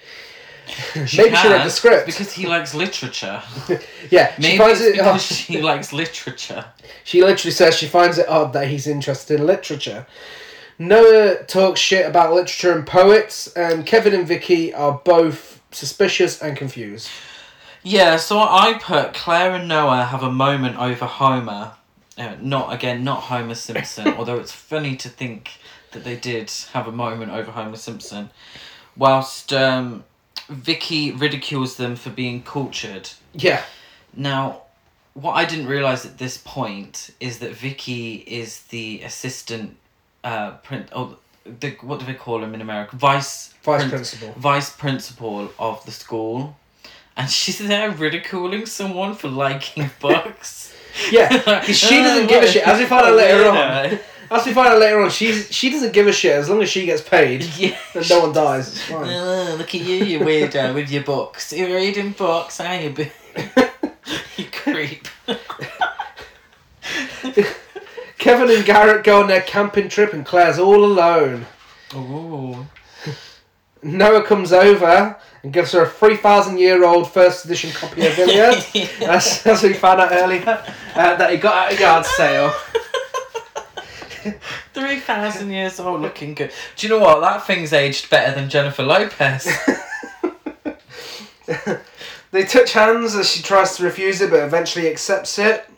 She Maybe she read the script. Because he likes literature. [LAUGHS] Yeah, she Maybe finds it's it. because she likes literature. She literally says she finds it odd that he's interested in literature. Noah talks shit about literature and poets, and Kevin and Vicky are both suspicious and confused. Yeah, so I put Claire and Noah have a moment over Homer. Uh, not again, not Homer Simpson. [LAUGHS] although it's funny to think that they did have a moment over Homer Simpson, whilst um, Vicky ridicules them for being cultured. Yeah, Now, what I didn't realize at this point is that Vicky is the assistant, uh, print. Oh, the what do they call him in America? Vice vice prin- principal. vice principal of the school, and she's there ridiculing someone for liking [LAUGHS] books. Yeah, [LAUGHS] 'cause she doesn't give a shit. As we find out later on, as we find out later on, she's she doesn't give a shit as long as she gets paid [LAUGHS] Yeah. and no one dies. It's fine. [LAUGHS] Oh, look at you, you weirdo, with your books. You're reading books, are you? you creep. Kevin and Garrett go on their camping trip, and Claire's all alone. Ooh. Noah comes over and gives her a 3,000 year old first edition copy of Iliad. That's, that's what we found out earlier. Uh, that he got at a yard sale. [LAUGHS] 3,000 years old looking good. Do you know what? That thing's aged better than Jennifer Lopez. [LAUGHS] They touch hands as she tries to refuse it, but eventually accepts it.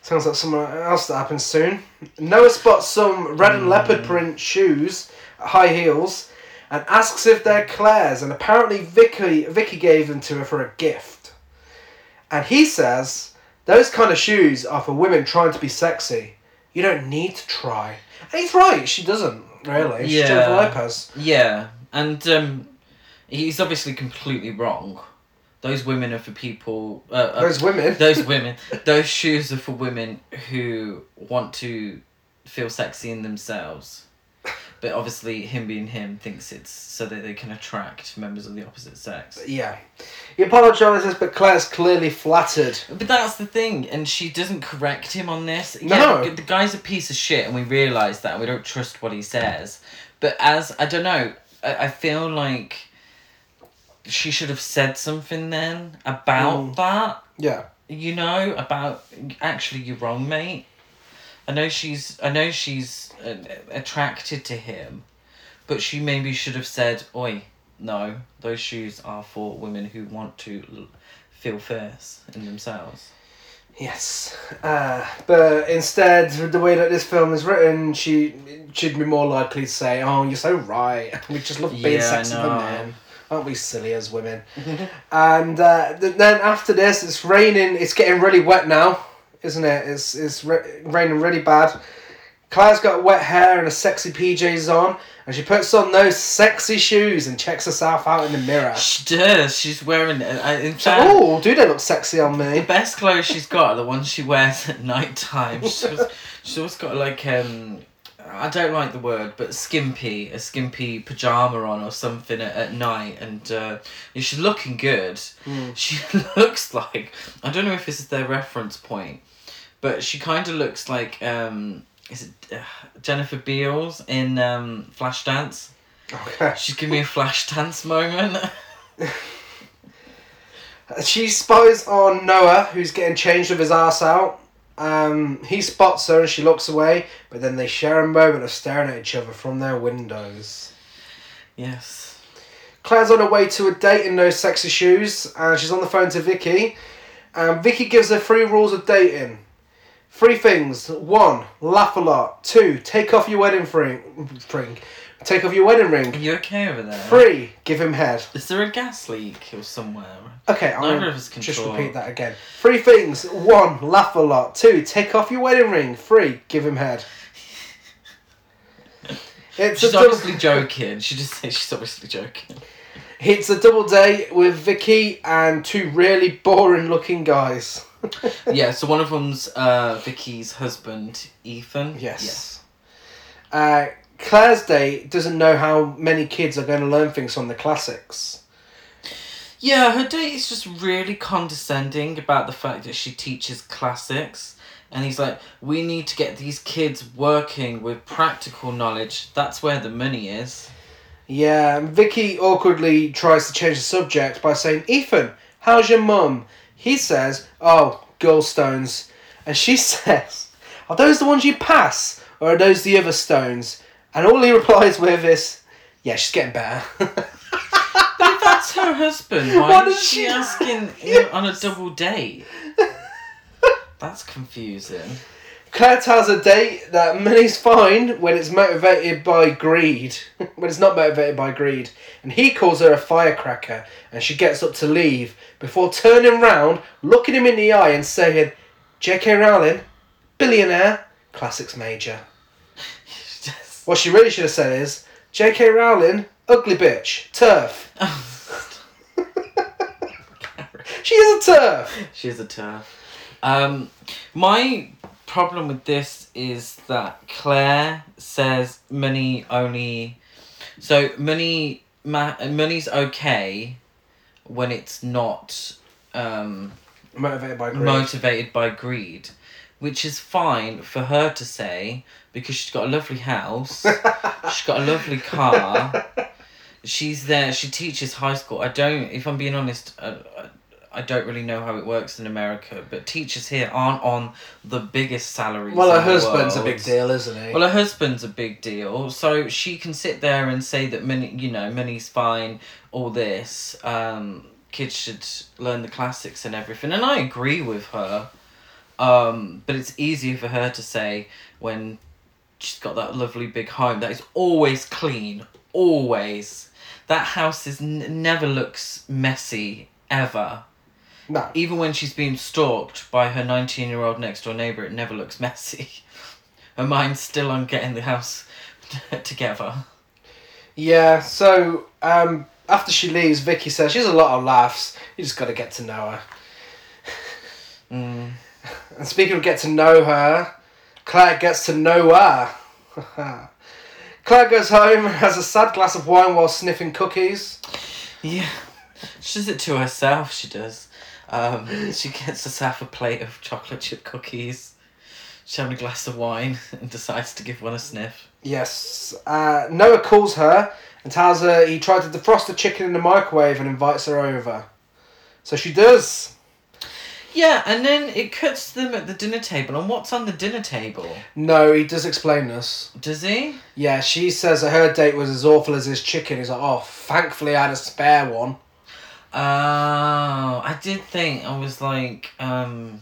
Sounds like someone else that happens soon. Noah spots some red and leopard print shoes, high heels, and asks if they're Claire's. And apparently, Vicky Vicky gave them to her for a gift. And he says those kind of shoes are for women trying to be sexy. You don't need to try. And he's right. She doesn't really. She's Yeah. Jennifer Lopez. yeah, and um, he's obviously completely wrong. Those women are for people. Uh, uh, Those women. [LAUGHS] those women. [LAUGHS] Those shoes are for women who want to feel sexy in themselves. But obviously, him being him thinks it's so that they can attract members of the opposite sex. Yeah. He apologises, but Claire's clearly flattered. But that's the thing, and she doesn't correct him on this. No. Yeah, the, guy's a piece of shit, and we realise that, and we don't trust what he says. But as, I don't know, I, I feel like she should have said something then about Mm. that, Yeah. you know, about actually you're wrong, mate. I know she's, I know she's uh, attracted to him, but she maybe should have said, oi, no, those shoes are for women who want to l- feel fierce in themselves. Yes, uh, but instead, the way that this film is written, she should be more likely to say, "Oh, you're so right. [LAUGHS] We just love being Yeah, sexy for men, aren't we silly as women?" [LAUGHS] and uh, th- then after this, it's raining. It's getting really wet now, isn't it? It's it's ra- raining really bad. Claire's got wet hair and a sexy PJs on, and she puts on those sexy shoes and checks herself out in the mirror. She does. She's wearing. Uh, in fact, oh, do they look sexy on me? the best clothes she's got are the ones she wears at night time. She's, she's always got like um. I don't like the word, but skimpy, a skimpy pajama on or something at, at night, and uh, she's looking good. Mm. She [LAUGHS] looks like I don't know if this is their reference point, but she kind of looks like um, is it uh, Jennifer Beals in um, Flashdance? Okay. She's giving me a Flashdance moment. [LAUGHS] She spies on Noah, who's getting changed with his ass out. Um, he spots her and she looks away, but then they share a moment of staring at each other from their windows. yes. Claire's on her way to a date in those sexy shoes, and she's on the phone to Vicky. And Vicky gives her three rules of dating. Three things. One, laugh a lot. Two, take off your wedding ring. ring. Take off your wedding Are ring. you okay over there? Three, give him head. Is there a gas leak or somewhere? Okay, I'm Neither of us can just talk. repeat that again. Three things. One, laugh a lot. Two, take off your wedding ring. Three, give him head. [LAUGHS] It's She's obviously joking. She just says she's obviously joking. it's a double date with Vicky and two really boring looking guys. [LAUGHS] yeah, so one of them's uh, Vicky's husband, Ethan. Yes. Uh, Claire's date doesn't know how many kids are going to learn things from the classics. Yeah, her date is just really condescending about the fact that she teaches classics. And he's like, we need to get these kids working with practical knowledge. That's where the money is. Yeah, Vicky awkwardly tries to change the subject by saying, Ethan, how's your mum? He says, oh, gallstones," And she [LAUGHS] says, are those the ones you pass? Or are those the other stones? And all he [LAUGHS] replies with is, yeah, she's getting better. That's her husband, [LAUGHS] why What is she she- asking him on a double date? That's confusing. Claire has a date that money's fine when it's motivated by greed, [LAUGHS] when it's not motivated by greed. And he calls her a firecracker, and she gets up to leave before turning round, looking him in the eye, and saying, J.K. Rowling, billionaire, classics major. Just- [LAUGHS] What she really should have said is, J.K. Rowling, ugly bitch, TERF. [LAUGHS] She is a TERF. She is a TERF. Um, my problem with this is that Claire says money only. So money, ma- money's okay when it's not um, Motivated by greed. motivated by greed, which is fine for her to say because she's got a lovely house, [LAUGHS] she's got a lovely car. She's there. She teaches high school. I don't. If I'm being honest, uh, I don't really know how it works in America. But teachers here aren't on the biggest salaries. well, her husband's a big deal, isn't he? Well, her husband's a big deal, so she can sit there and say that money, you know, money's fine, all this. Um, kids should learn the classics and everything, and I agree with her. Um, but it's easier for her to say when she's got that lovely big home that is always clean, always. That house is n- never looks messy ever. No. Even when she's being stalked by her 19 year old next door neighbour, it never looks messy. [LAUGHS] Her mind's still on getting the house [LAUGHS] together. Yeah, so um, after she leaves, Vicky says she has a lot of laughs. You just got to get to know her. Mm. [LAUGHS] And speaking of get to know her, Claire gets to know her. Claire goes home and has a sad glass of wine while sniffing cookies. Yeah. She does it to herself, she does. Um, [LAUGHS] she gets herself a plate of chocolate chip cookies. She's having a glass of wine [LAUGHS] and decides to give one a sniff. Yes. Uh, Noah calls her and tells her he tried to defrost the chicken in the microwave and invites her over. So she does. Yeah, and then it cuts them at the dinner table. And what's on the dinner table? No, he does explain this. Does he? Yeah, she says that her date was as awful as his chicken. He's like, oh, thankfully I had a spare one. Oh, I did think I was like, um,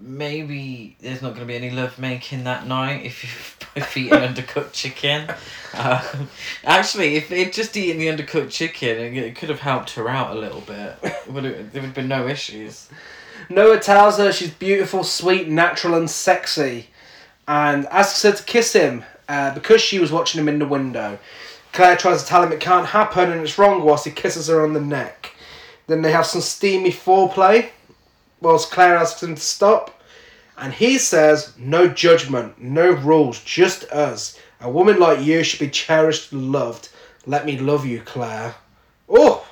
maybe there's not going to be any love making that night if you've [LAUGHS] both eaten undercooked chicken. Um, [LAUGHS] actually, if they'd just eaten the undercooked chicken, it, could have helped her out a little bit. It would there would have been no issues. Noah tells her she's beautiful, sweet, natural, and sexy, and asks her to kiss him uh, because she was watching him in the window. Claire tries to tell him it can't happen and it's wrong whilst he kisses her on the neck. Then they have some steamy foreplay whilst Claire asks him to stop. And he says, No judgment, no rules, just us. A woman like you should be cherished and loved. Let me love you, Claire. Oh!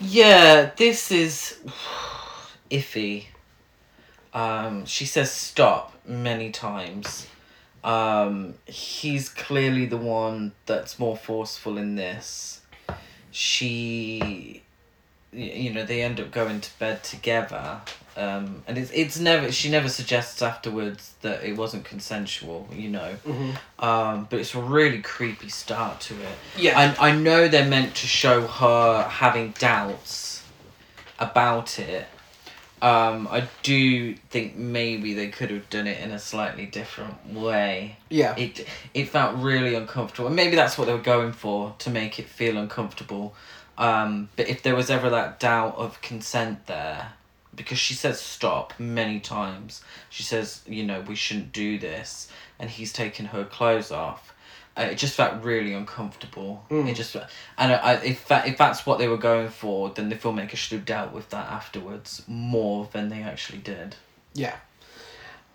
Yeah, this is [SIGHS] iffy. Um, she says stop many times. Um, he's clearly the one that's more forceful in this. She, you know, they end up going to bed together. Um, and it's it's never she never suggests afterwards that it wasn't consensual, you know. Um, but it's a really creepy start to it. Yeah. and I know they're meant to show her having doubts about it. Um, I do think maybe they could have done it in a slightly different way. Yeah. It it felt really uncomfortable, and maybe that's what they were going for to make it feel uncomfortable. Um, but if there was ever that doubt of consent there, because she says stop many times, she says you know we shouldn't do this, and he's taken her clothes off. Uh, it just felt really uncomfortable. Mm. It just and I, I, if that if that's what they were going for, then the filmmaker should have dealt with that afterwards more than they actually did. Yeah.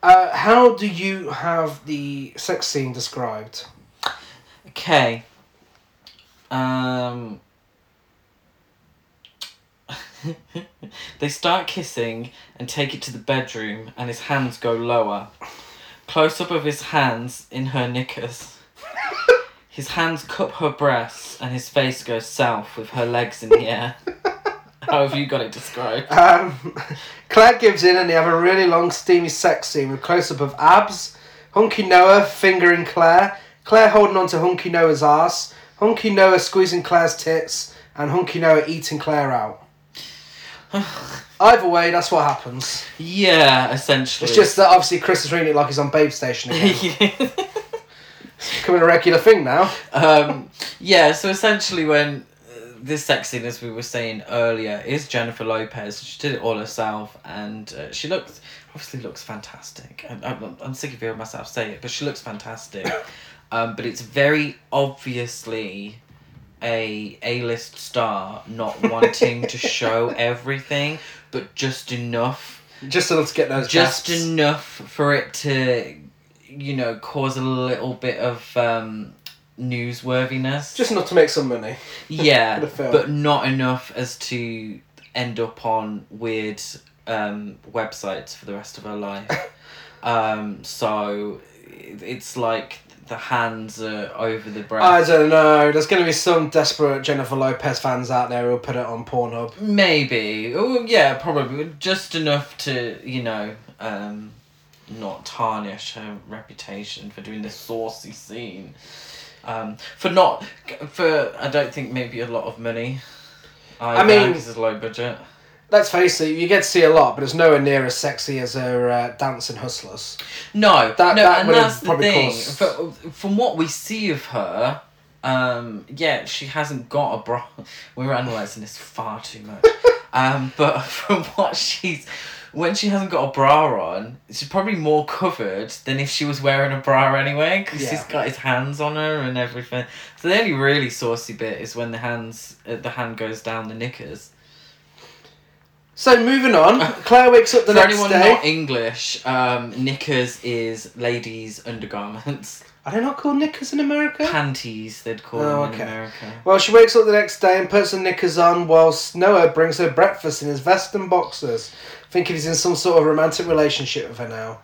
Uh, how do you have the sex scene described? Okay. Um. [LAUGHS] they start kissing and take it to the bedroom, and his hands go lower. Close up of his hands in her knickers. His hands cup her breasts, and his face goes south with her legs in the air. [LAUGHS] How have you got it described? Um, Claire gives in and they have a really long steamy sex scene with close up of abs, Hunky Noah fingering Claire, Claire holding on to Hunky Noah's ass, Hunky Noah squeezing Claire's tits, and Hunky Noah eating Claire out. [SIGHS] Either way, that's what happens. Yeah, essentially. It's just that obviously Chris is reading it like he's on Babe Station again. [LAUGHS] It's becoming a regular thing now. um, yeah, so essentially, when uh, this sex scene, as we were saying earlier, is Jennifer Lopez. She did it all herself, and uh, she looks obviously looks fantastic. I, I'm, I'm sick of hearing myself say it, but she looks fantastic. [COUGHS] um, but it's very obviously a A list star not [LAUGHS] wanting to show everything, but just enough Just enough to get those just gasps. enough for it to you know cause a little bit of um newsworthiness Just enough to make some money. yeah [LAUGHS] for the film. but not enough as to end up on weird um websites for the rest of her life [LAUGHS] um so it's like the hands are over the I don't know. There's going to be some desperate Jennifer Lopez fans out there who'll put it on Pornhub. Maybe. Oh, yeah, probably. Just enough to, you know, um, not tarnish her reputation for doing this saucy scene. Um, for not, for, I don't think maybe a lot of money. I, mean- this is low budget. Let's face it, you get to see a lot, but it's nowhere near as sexy as her uh, dancing hustlers. No, That- no, that and that's the probably thing. caused- For, from what we see of her, um, yeah, she hasn't got a bra. We're analysing this far too much. [LAUGHS] um, but [LAUGHS] from what she's, when she hasn't got a bra on, she's probably more covered than if she was wearing a bra anyway, because Yeah. he's got his hands on her and everything. So the only really saucy bit is when the hands, uh, the hand goes down the knickers. So moving on, [LAUGHS] Claire wakes up the For next anyone day. not English, um, knickers is ladies' undergarments. [LAUGHS] Are they not called knickers in America? panties they'd call Oh, them in. America. Well, she wakes up the next day and puts her knickers on whilst Noah brings her breakfast in his vest and boxers, thinking he's in some sort of romantic relationship with her now.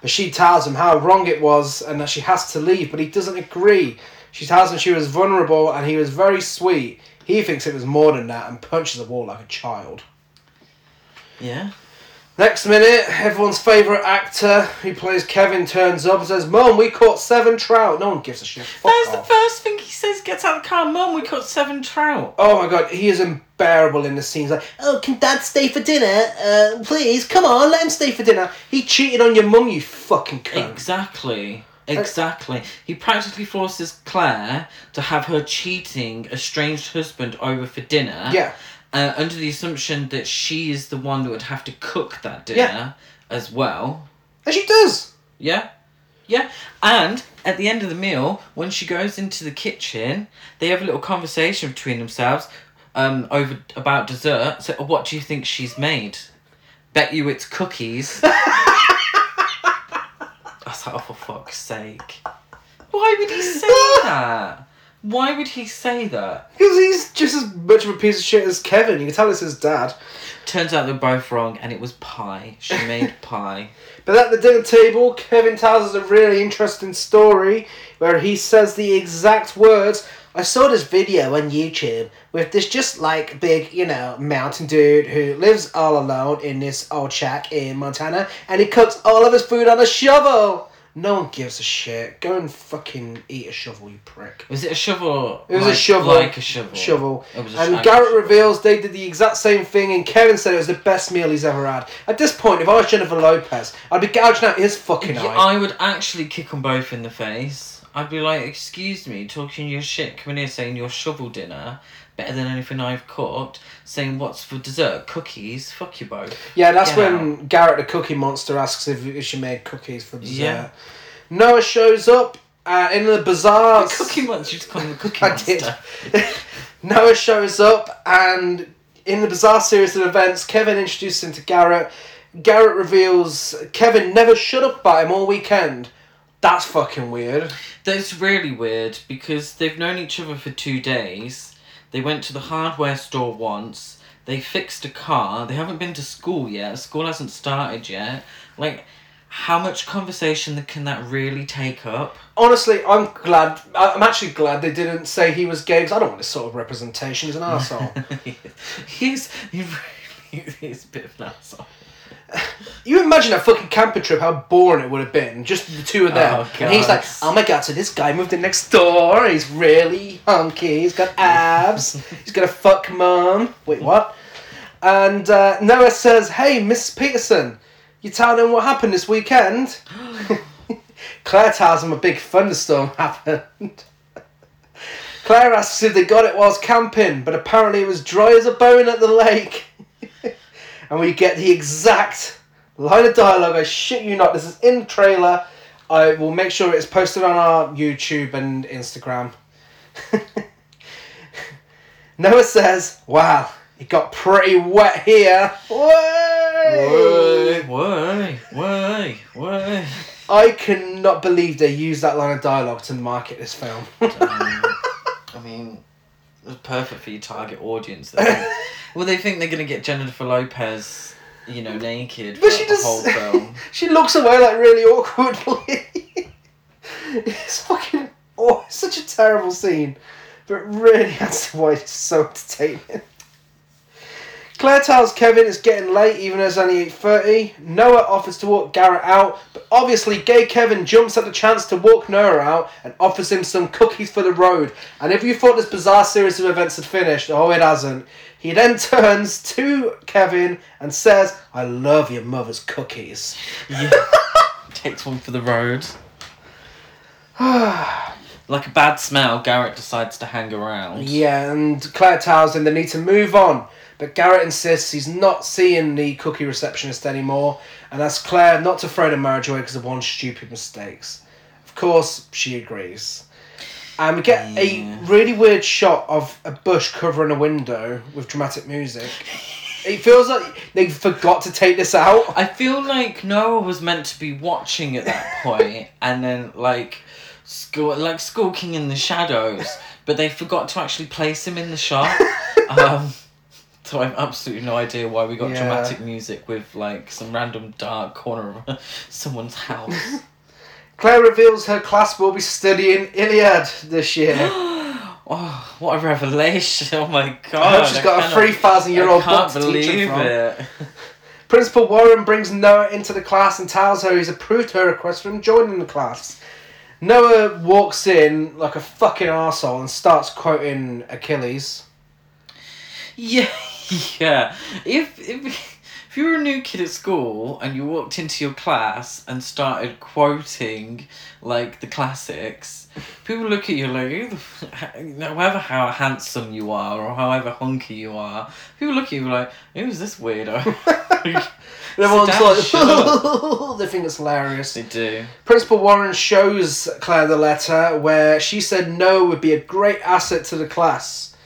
But she tells him how wrong it was and that she has to leave, but he doesn't agree. She tells him she was vulnerable and he was very sweet. He thinks it was more than that and punches the wall like a child. Yeah. Next minute, everyone's favourite actor who plays Kevin turns up and says, Mum, we caught seven trout. No one gives a shit. Fuck That's the first thing he says. Gets out of the car, Mum. We caught seven trout. Oh my god, he is unbearable in the scenes. Like, oh, can Dad stay for dinner? Uh, please, come on, let him stay for dinner. He cheated on your mum, you fucking cunt. Exactly. Exactly. He practically forces Claire to have her cheating estranged husband over for dinner. Yeah. Uh, under the assumption that she is the one that would have to cook that dinner Yeah. as well. And she does. Yeah. Yeah. And at the end of the meal, when she goes into the kitchen, they have a little conversation between themselves um, over about dessert. So, what do you think she's made? Bet you it's cookies. [LAUGHS] I was like, oh, for fuck's sake. Why would he say [LAUGHS] that? Why would he say that? Because he's just as much of a piece of shit as Kevin. You can tell it's his dad. Turns out they're both wrong, and it was pie. She [LAUGHS] made pie. But at the dinner table, Kevin tells us a really interesting story where he says the exact words. I saw this video on YouTube with this just like big, you know, mountain dude who lives all alone in this old shack in Montana and he cooks all of his food on a shovel. No one gives a shit. Go and fucking eat a shovel, you prick. Was it a shovel? It was a shovel. Like a shovel. Shovel. It was a and Garrett reveals they did the exact same thing, and Kevin said it was the best meal he's ever had. At this point, if I was Jennifer Lopez, I'd be gouging out his fucking Yeah, eye. I would actually kick them both in the face. I'd be like, excuse me, talking your shit, coming here saying your shovel dinner better than anything I've cooked, saying what's for dessert, cookies, fuck you both. Yeah, that's Get when Garrett the Cookie Monster asks if, she made cookies for dessert. Yeah. Noah shows up uh, in the bazaar. Cookie monster, you just call him the cookie [LAUGHS] I monster. did. [LAUGHS] Noah shows up, and in the bizarre series of events, Kevin introduces him to Garrett. Garrett reveals Kevin never shut up about him all weekend. That's fucking weird. That's really weird because they've known each other for two days. They went to the hardware store once. They fixed a car. They haven't been to school yet. School hasn't started yet. Like, how much conversation can that really take up? Honestly, I'm glad. I'm actually glad they didn't say he was gay because I don't want this sort of representation. He's an [LAUGHS] asshole. he's he really [LAUGHS] is a bit of an asshole. You imagine a fucking camper trip, how boring it would have been. Just the two of them. Oh, and he's like, oh my god, so this guy moved in next door. He's really hunky. He's got abs. [LAUGHS] he's got a fuck mum. Wait, what? And uh, Noah says, hey, Miss Peterson, you telling him what happened this weekend? [GASPS] Claire tells him a big thunderstorm [LAUGHS] happened. Claire asks if they got it whilst camping, but apparently it was dry as a bone at the lake. And we get the exact line of dialogue. I shit you not. This is in the trailer. I will make sure it's posted on our YouTube and Instagram. [LAUGHS] Noah says, "Wow, it got pretty wet here." Way! Way, way, way. I cannot believe they used that line of dialogue to market this film. [LAUGHS] I mean, it was perfect for your target audience. Though. [LAUGHS] well, they think they're gonna get Jennifer Lopez, you know, naked But for she the just whole [LAUGHS] film. she looks away like really awkwardly. [LAUGHS] it's fucking oh, it's such a terrible scene, but really that's why it's so entertaining. Claire tells Kevin it's getting late, even though it's only eight thirty. Noah offers to walk Garrett out, but obviously, gay Kevin jumps at the chance to walk Noah out and offers him some cookies for the road. And if you thought this bizarre series of events had finished, oh, it hasn't. He then [LAUGHS] turns to Kevin and says, "I love your mother's cookies." Yeah. Takes one for the road. [SIGHS] Like a bad smell, Garrett decides to hang around. Yeah, and Claire tells him they need to move on, but Garrett insists he's not seeing the cookie receptionist anymore, and asks Claire not to throw the marriage away because of one stupid mistakes. Of course, she agrees. And we get Yeah. a really weird shot of a bush covering a window with dramatic music. It feels like they forgot to take this out. I feel like Noah was meant to be watching at that [LAUGHS] point, and then like, school like skulking in the shadows, but they forgot to actually place him in the shot. [LAUGHS] Um, so I have absolutely no idea why we got Yeah. dramatic music with like some random dark corner of [LAUGHS] someone's house. [LAUGHS] Claire reveals her class will be studying Iliad this year. [GASPS] oh, what a revelation! Oh my god! I hope she's got a three thousand year old I book to teach her from. it. [LAUGHS] Principal Warren brings Noah into the class and tells her he's approved her request for him joining the class. Noah walks in like a fucking arsehole and starts quoting Achilles. Yeah, [LAUGHS] yeah. If if if you were a new kid at school and you walked into your class and started quoting like the classics, people look at you like, "Who the [LAUGHS] however how handsome you are or however hunky you are, people look at you like, who's this weirdo? [LAUGHS] Everyone's like, they think it's hilarious. they do. Principal Warren shows Claire the letter where she said no would be a great asset to the class.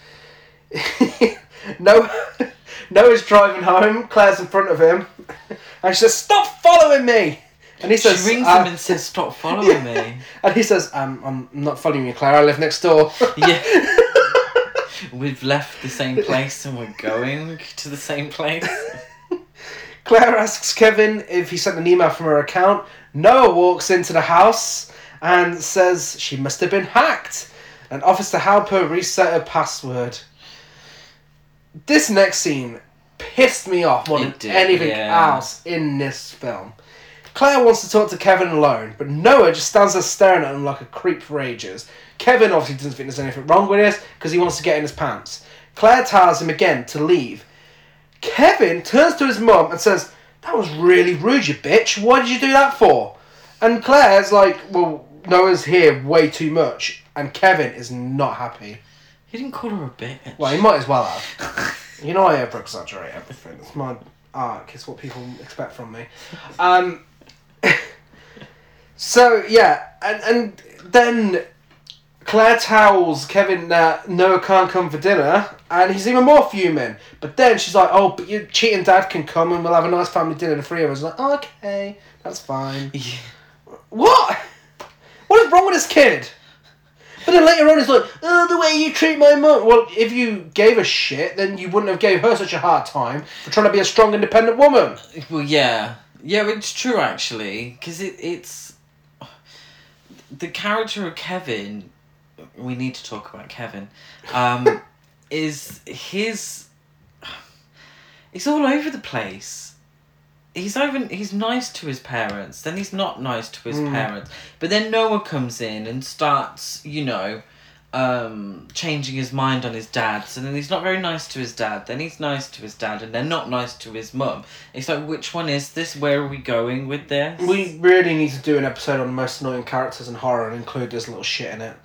Noah, [LAUGHS] Noah's driving home, Claire's in front of him, [LAUGHS] and she says, Stop following me! And he says, she rings "Uh," him and says, "Stop [LAUGHS] following me." And he says, um, I'm not following you, Claire, I live next door. Yeah. We've left the same place and we're going to the same place. Claire asks Kevin if he sent an email from her account. Noah walks into the house and says she must have been hacked and offers to help her reset her password. This next scene pissed me off more than did, anything yeah. else in this film. Claire wants to talk to Kevin alone, but Noah just stands there staring at him like a creep for ages. Kevin obviously doesn't think there's anything wrong with this because he wants to get in his pants. Claire tells him again to leave. Kevin turns to his mum and says, That was really rude, you bitch. Why did you do that for? And Claire's like, Well, Noah's here way too much. And Kevin is not happy. He didn't call her a bitch. Well, he might as well have. You know, I over exaggerate everything. It's my arc, it's what people expect from me. Um, [LAUGHS] so, yeah, and, and then Claire tells Kevin that Noah can't come for dinner, and he's even more fuming. But then she's like, "Oh, but your cheating dad can come, and we'll have a nice family dinner, the three of us." Like, okay, that's fine. Yeah. What? What is wrong with this kid? But then later on, he's like, "Oh, the way you treat my mum." Well, if you gave a shit, then you wouldn't have gave her such a hard time for trying to be a strong, independent woman. Well, yeah, yeah, it's true actually, because it it's the character of Kevin. We need to talk about Kevin. Um, [LAUGHS] is his? It's all over the place. He's over. He's nice to his parents, then he's not nice to his Mm. parents. But then Noah comes in and starts, you know, um, changing his mind on his dad. So then he's not very nice to his dad. Then he's nice to his dad, and then not nice to his mum. It's like, which one is this? Where are we going with this? We really need to do an episode on the most annoying characters in horror and include this little shit in it.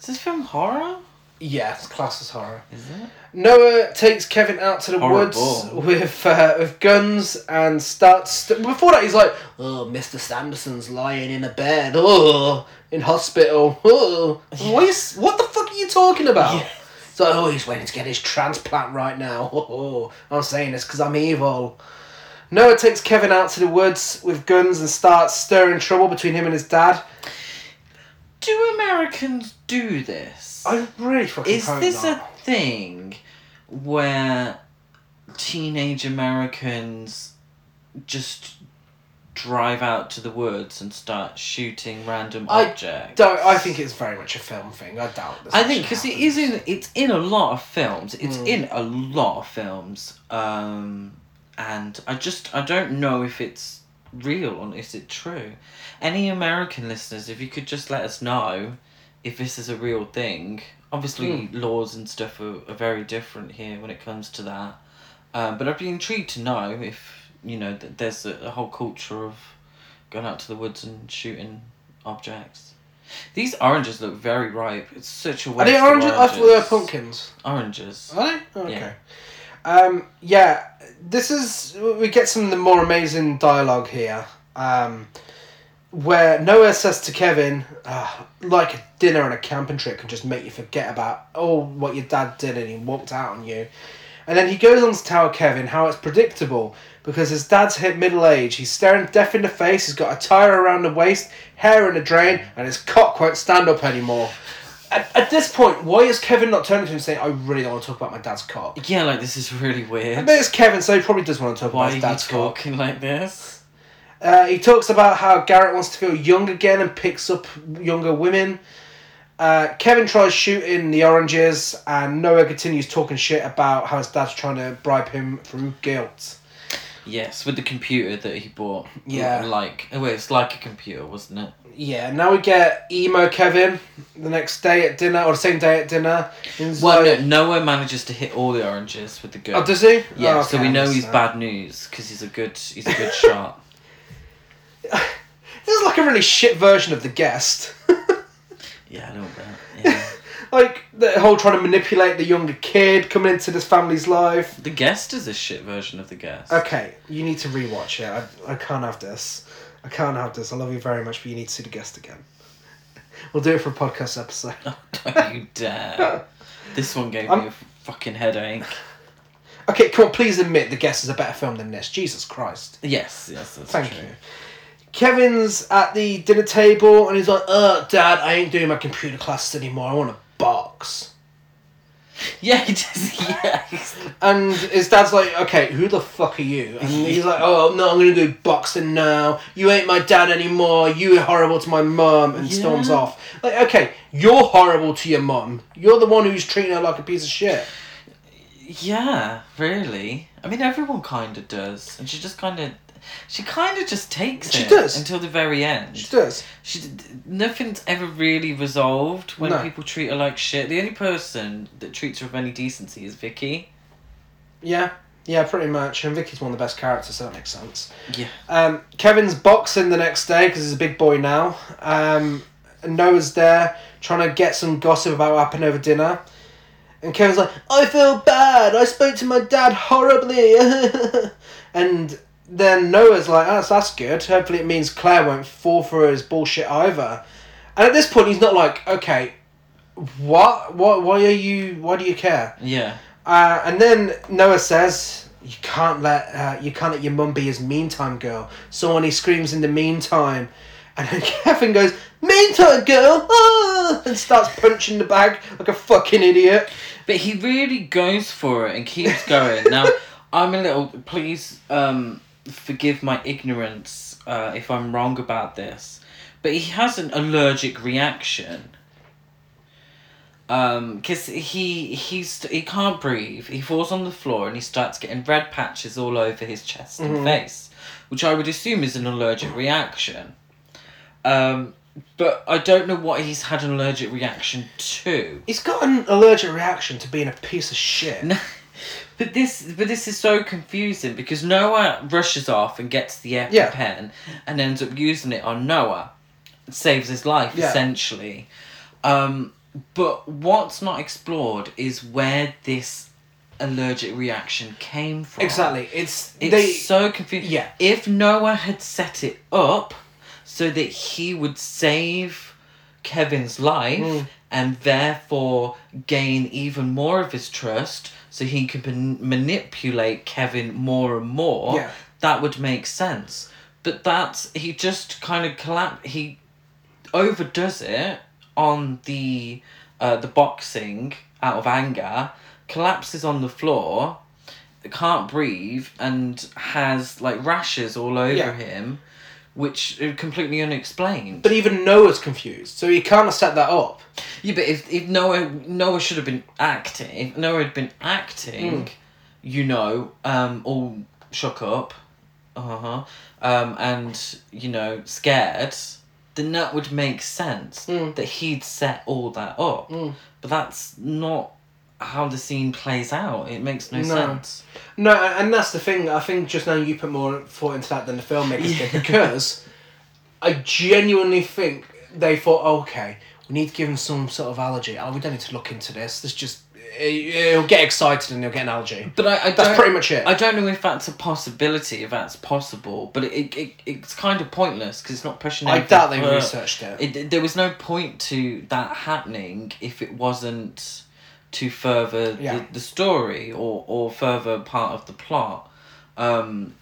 is this film horror? Yeah, it's classed as horror. Is it? Noah takes Kevin out to the Horrible. woods with uh, with guns and starts. before that, he's like, "Oh, Mister Sanderson's lying in a bed. Oh, in hospital. Oh, what, is, what the fuck are you talking about?" Yeah. So, oh, he's waiting to get his transplant right now. [LAUGHS] Oh, I'm saying this because I'm evil. Noah takes Kevin out to the woods with guns and starts stirring trouble between him and his dad. Do Americans do this? I really fucking Is hope this not. a thing where teenage Americans just drive out to the woods and start shooting random I objects? Don't, I think it's very much a film thing. I doubt this. I think because it is in it's in a lot of films. It's Mm. in a lot of films, um, and I just I don't know if it's real or is it true. Any American listeners, if you could just let us know if this is a real thing. Obviously, laws and stuff are, are very different here when it comes to that. Um, but I'd be intrigued to know if you know that there's a, a whole culture of going out to the woods and shooting objects. These oranges look very ripe. It's such a Are waste. they of oranges? I thought they were pumpkins. Oranges. Are they? Oh, Yeah. okay. Um, yeah, this is we get some of the more amazing dialogue here. Um, where Noah says to Kevin, "Ah, like a dinner and a camping trip can just make you forget about oh what your dad did and he walked out on you. And then he goes on to tell Kevin how it's predictable because his dad's hit middle age. He's staring death in the face. He's got a tire around the waist, hair in a drain, and his cock won't stand up anymore. At, at this point, why is Kevin not turning to him and saying, "I really don't want to talk about my dad's cock"? Yeah, like this is really I weird. bet it's Kevin, so he probably does want to talk Why about his dad's cock. talking like this? Uh, he talks about how Garrett wants to feel young again and picks up younger women. Uh, Kevin tries shooting the oranges, and Noah continues talking shit about how his dad's trying to bribe him through guilt. Yes, with the computer that he bought. Yeah. Like, oh, it's like a computer, wasn't it? Yeah, now we get emo Kevin the next day at dinner or the same day at dinner. He's Well, like- no, Noah manages to hit all the oranges with the gun. Oh, does he? yeah, Oh, so we know he's bad news because he's a good he's a good [LAUGHS] shot. This is like a really shit version of the guest. Yeah, a little bit. Yeah. like the whole trying to manipulate the younger kid coming into this family's life. the guest is a shit version of the guest. Okay, you need to rewatch it. I, I can't have this. I can't have this. I love you very much, but you need to see the guest again. We'll do it for a podcast episode. [LAUGHS] Oh, don't you dare. [LAUGHS] This one gave me I'm- a fucking headache. Okay, come on, please admit the guest is a better film than this. Jesus Christ. Yes, yes, that's Thank true. you. Kevin's at the dinner table and he's like, "Uh, Dad, I ain't doing my computer classes anymore. I want a box." Yeah, he does. [LAUGHS] Yeah. And his dad's like, "Okay, who the fuck are you?" And he's like, "Oh no, I'm gonna do boxing now. You ain't my dad anymore. You are horrible to my mum." And storms off. Like, okay, you're horrible to your mum. You're the one who's treating her like a piece of shit. Yeah, really. I mean, everyone kind of does, and she just kind of, she kind of just takes She it does. until the very end. She does. She nothing's ever really resolved when No. people treat her like shit. The only person that treats her with any decency is Vicky. Yeah, yeah, pretty much. And Vicky's one of the best characters, so that makes sense. Yeah. Um, Kevin's boxing the next day because he's a big boy now. Um, and Noah's there trying to get some gossip about what happened over dinner. And Kevin's like, I feel bad. I spoke to my dad horribly. [LAUGHS] and then Noah's like, oh, that's, that's good. Hopefully it means Claire won't fall for his bullshit either. And at this point, he's not like, okay, what? What? Why are you? Why do you care? Yeah. Uh, and then Noah says, "You can't let uh, you can't let your mum be his meantime girl." So when he screams in the meantime, and then [LAUGHS] Kevin goes, "Meantime girl!" ah," [LAUGHS] and starts punching the bag like a fucking idiot. But he really goes for it and keeps going. now, [LAUGHS] I'm a little. Please um, forgive my ignorance uh, if I'm wrong about this. But he has an allergic reaction. Um, cause he he's he can't breathe. He falls on the floor and he starts getting red patches all over his chest Mhm. and face, which I would assume is an allergic reaction. Um, but I don't know what he's had an allergic reaction to. He's got an allergic reaction to being a piece of shit. But this but this is so confusing because Noah rushes off and gets the Yeah. EpiPen and ends up using it on Noah. It saves his life Yeah. essentially. Um, but what's not explored is where this allergic reaction came from. Exactly. It's, It's they. so confusing. Yeah. If Noah had set it up so that he would save Kevin's life Mm. and therefore gain even more of his trust so he could man- manipulate Kevin more and more, Yeah. that would make sense. But that's, he just kind of collapse, he overdoes it on the uh, the boxing out of anger, collapses on the floor, can't breathe, and has like rashes all over Yeah. him, which are completely unexplained. But even Noah's confused, so he can't have set that up. yeah, but if, if Noah Noah should have been acting, if Noah had been acting, Mm. you know, um, all shook up, uh huh, um, and you know, scared, then that would make sense Mm. that he'd set all that up. Mm. But that's not how the scene plays out. It makes no, No. sense. No, and that's the thing. I think just now you put more thought into that than the filmmakers Yeah. did because I genuinely think they thought, okay, we need to give him some sort of allergy. Oh, we don't need to look into this. This just he'll get excited and he'll get an allergy. But I, I That's pretty much it. I don't know if that's a possibility, if that's possible. But it, it, it it's kind of pointless because it's not pushing. I doubt they researched it. It, there was no point to that happening if it wasn't to further Yeah. the, the story or, or further part of the plot. Um,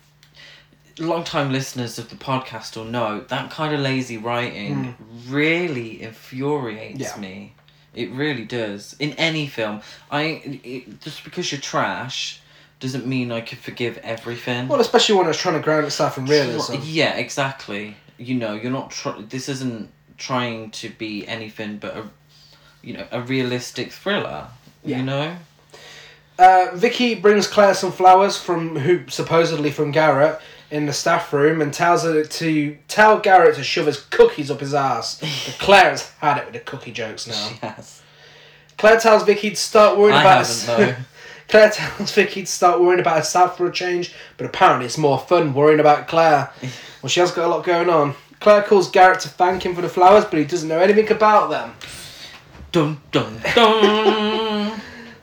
long-time listeners of the podcast will know that kind of lazy writing really infuriates Yeah. me. It really does. In any film, I it, just because you're trash doesn't mean I could forgive everything. Well, especially when it's trying to ground itself in realism. Yeah, exactly. You know, you're not. Tr- this isn't trying to be anything but a, you know, a realistic thriller. Yeah. You know. Uh, Vicky brings Claire some flowers from who supposedly from Garrett in the staff room and tells her to tell Garrett to shove his cookies up his ass. [LAUGHS] But Claire has had it with the cookie jokes now. Yes. Claire tells Vicky to start worrying I about haven't. [LAUGHS] Claire tells Vicky to start worrying about herself for a change, but apparently it's more fun worrying about Claire. [LAUGHS] Well, she has got a lot going on. Claire calls Garrett to thank him for the flowers, but he doesn't know anything about them. dun dun dun.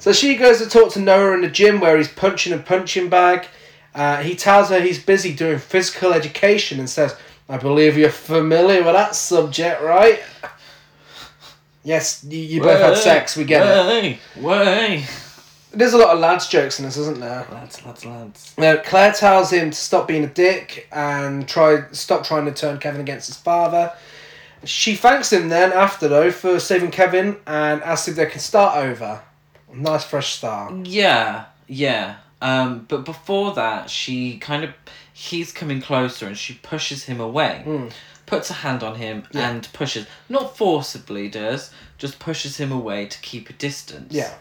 So she goes to talk to Noah in the gym where he's punching a punching bag. Uh, he tells her he's busy doing physical education and says, I believe you're familiar with that subject, right? Yes, you, you both had sex, we get it. way, Way. There's a lot of lads jokes in this, isn't there? Lads, lads, lads. Now, Claire tells him to stop being a dick and try stop trying to turn Kevin against his father. She thanks him then after though for saving Kevin and asks if they can start over. Nice fresh start. Yeah, yeah. Um, but before that, she kind of he's coming closer and she pushes him away. Mm. Puts a hand on him Yeah. and pushes, not forcibly does, just pushes him away to keep a distance. Yeah.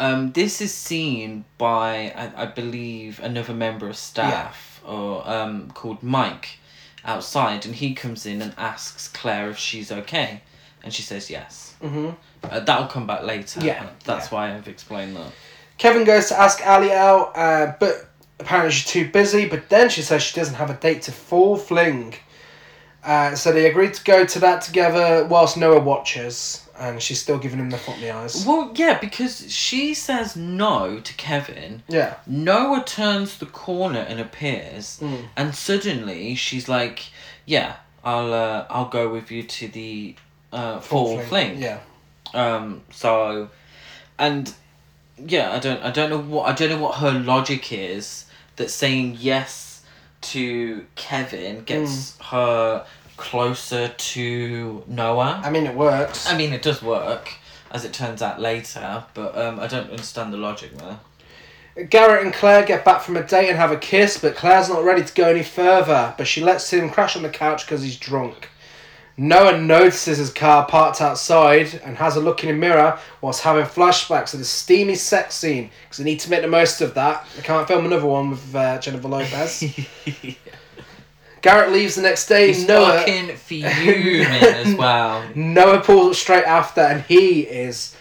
Um, this is seen by, I, I believe, another member of staff or um, called Mike outside, and he comes in and asks Claire if she's okay, and she says yes. hmm Uh, that'll come back later. Yeah, That's yeah. why I've explained that. Kevin goes to ask Ali out, uh, but apparently she's too busy. But then she says she doesn't have a date to fall fling. Uh, so they agreed to go to that together whilst Noah watches, and she's still giving him the fuck me eyes. Well, yeah, because she says no to Kevin. Yeah. Noah turns the corner and appears, Mm. and suddenly she's like, "Yeah, I'll uh, I'll go with you to the uh, fall fling." Yeah. Um. So, and yeah, I don't I don't know what I don't know what her logic is that saying yes to Kevin gets her closer to Noah. I mean, it works. I mean, it does work, as it turns out later, but um, I don't understand the logic there. Garrett and Claire get back from a date and have a kiss, but Claire's not ready to go any further. But she lets him crash on the couch because he's drunk. Noah notices his car parked outside and has a look in the mirror whilst having flashbacks of the steamy sex scene because they need to make the most of that. They can't film another one with uh, Jennifer Lopez. [LAUGHS] Garrett leaves the next day. He's Noah fucking fuming as [LAUGHS] well. Noah pulls up straight after and he is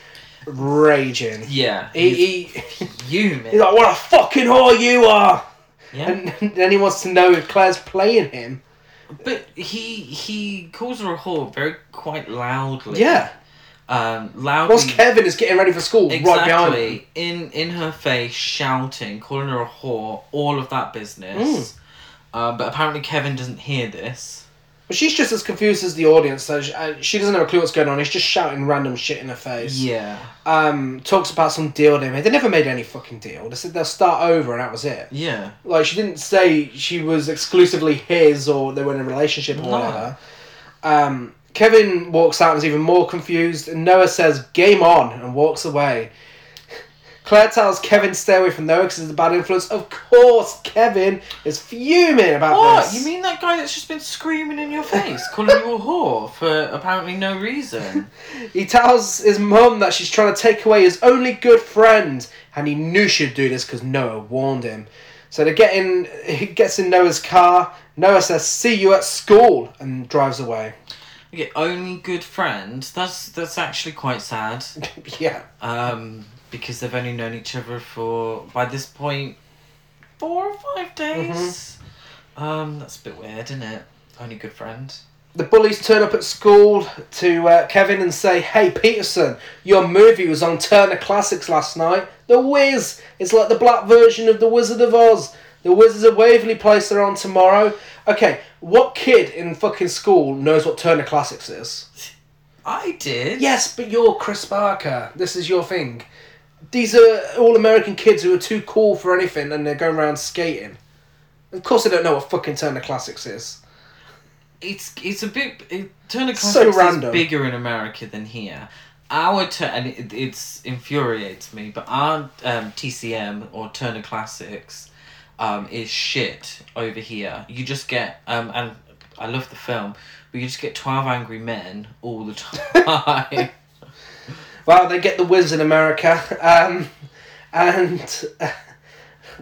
raging. Yeah, He, he's he, fuming. he's like, "What a fucking whore you are!" yeah. And [LAUGHS] then he wants to know if Claire's playing him. But he he calls her a whore very quite loudly. Yeah. Um, loudly. Whilst Kevin is getting ready for school, right behind him. Exactly. In in her face, shouting, calling her a whore, all of that business. Mm. Uh, but apparently Kevin doesn't hear this. But she's just as confused as the audience, so she, uh, she doesn't have a clue what's going on. He's just shouting random shit in her face. Yeah. Um, talks about some deal they made. They never made any fucking deal. They said they'll start over and that was it. Yeah. Like, she didn't say she was exclusively his or they were in a relationship or No. whatever. Um, Kevin walks out and is even more confused, and Noah says, game on, and walks away. Claire tells Kevin to stay away from Noah because he's a bad influence. Of course, Kevin is fuming about What? this. You mean that guy that's just been screaming in your face, calling you a whore for apparently no reason? [LAUGHS] He tells his mum that she's trying to take away his only good friend, and he knew she'd do this because Noah warned him. So they get in. [LAUGHS] He gets in Noah's car. Noah says, "See you at school," and drives away. Okay, only good friend. That's that's actually quite sad. [LAUGHS] yeah. Um, because they've only known each other for by this point four or five days. Um, that's a bit weird, isn't it? Only good friend. The bullies turn up at school to uh, Kevin and say, "Hey Peterson, your movie was on Turner Classics last night. The Wiz. It's like the black version of The Wizard of Oz. The Wizards of Waverly Place are on tomorrow." Okay, what kid in fucking school knows what Turner Classics is? I did. Yes, but you're Chris Barker. This is your thing. These are all American kids who are too cool for anything and they're going around skating. Of course, they don't know what fucking Turner Classics is. It's it's a bit it, Turner So Classics is random. bigger in America than here. Our turn and it it's infuriates me, but our um, TCM or Turner Classics um, is shit over here. You just get um and I love the film, but you just get twelve angry men all the [LAUGHS] time. Well, they get the Wiz in America. Um, And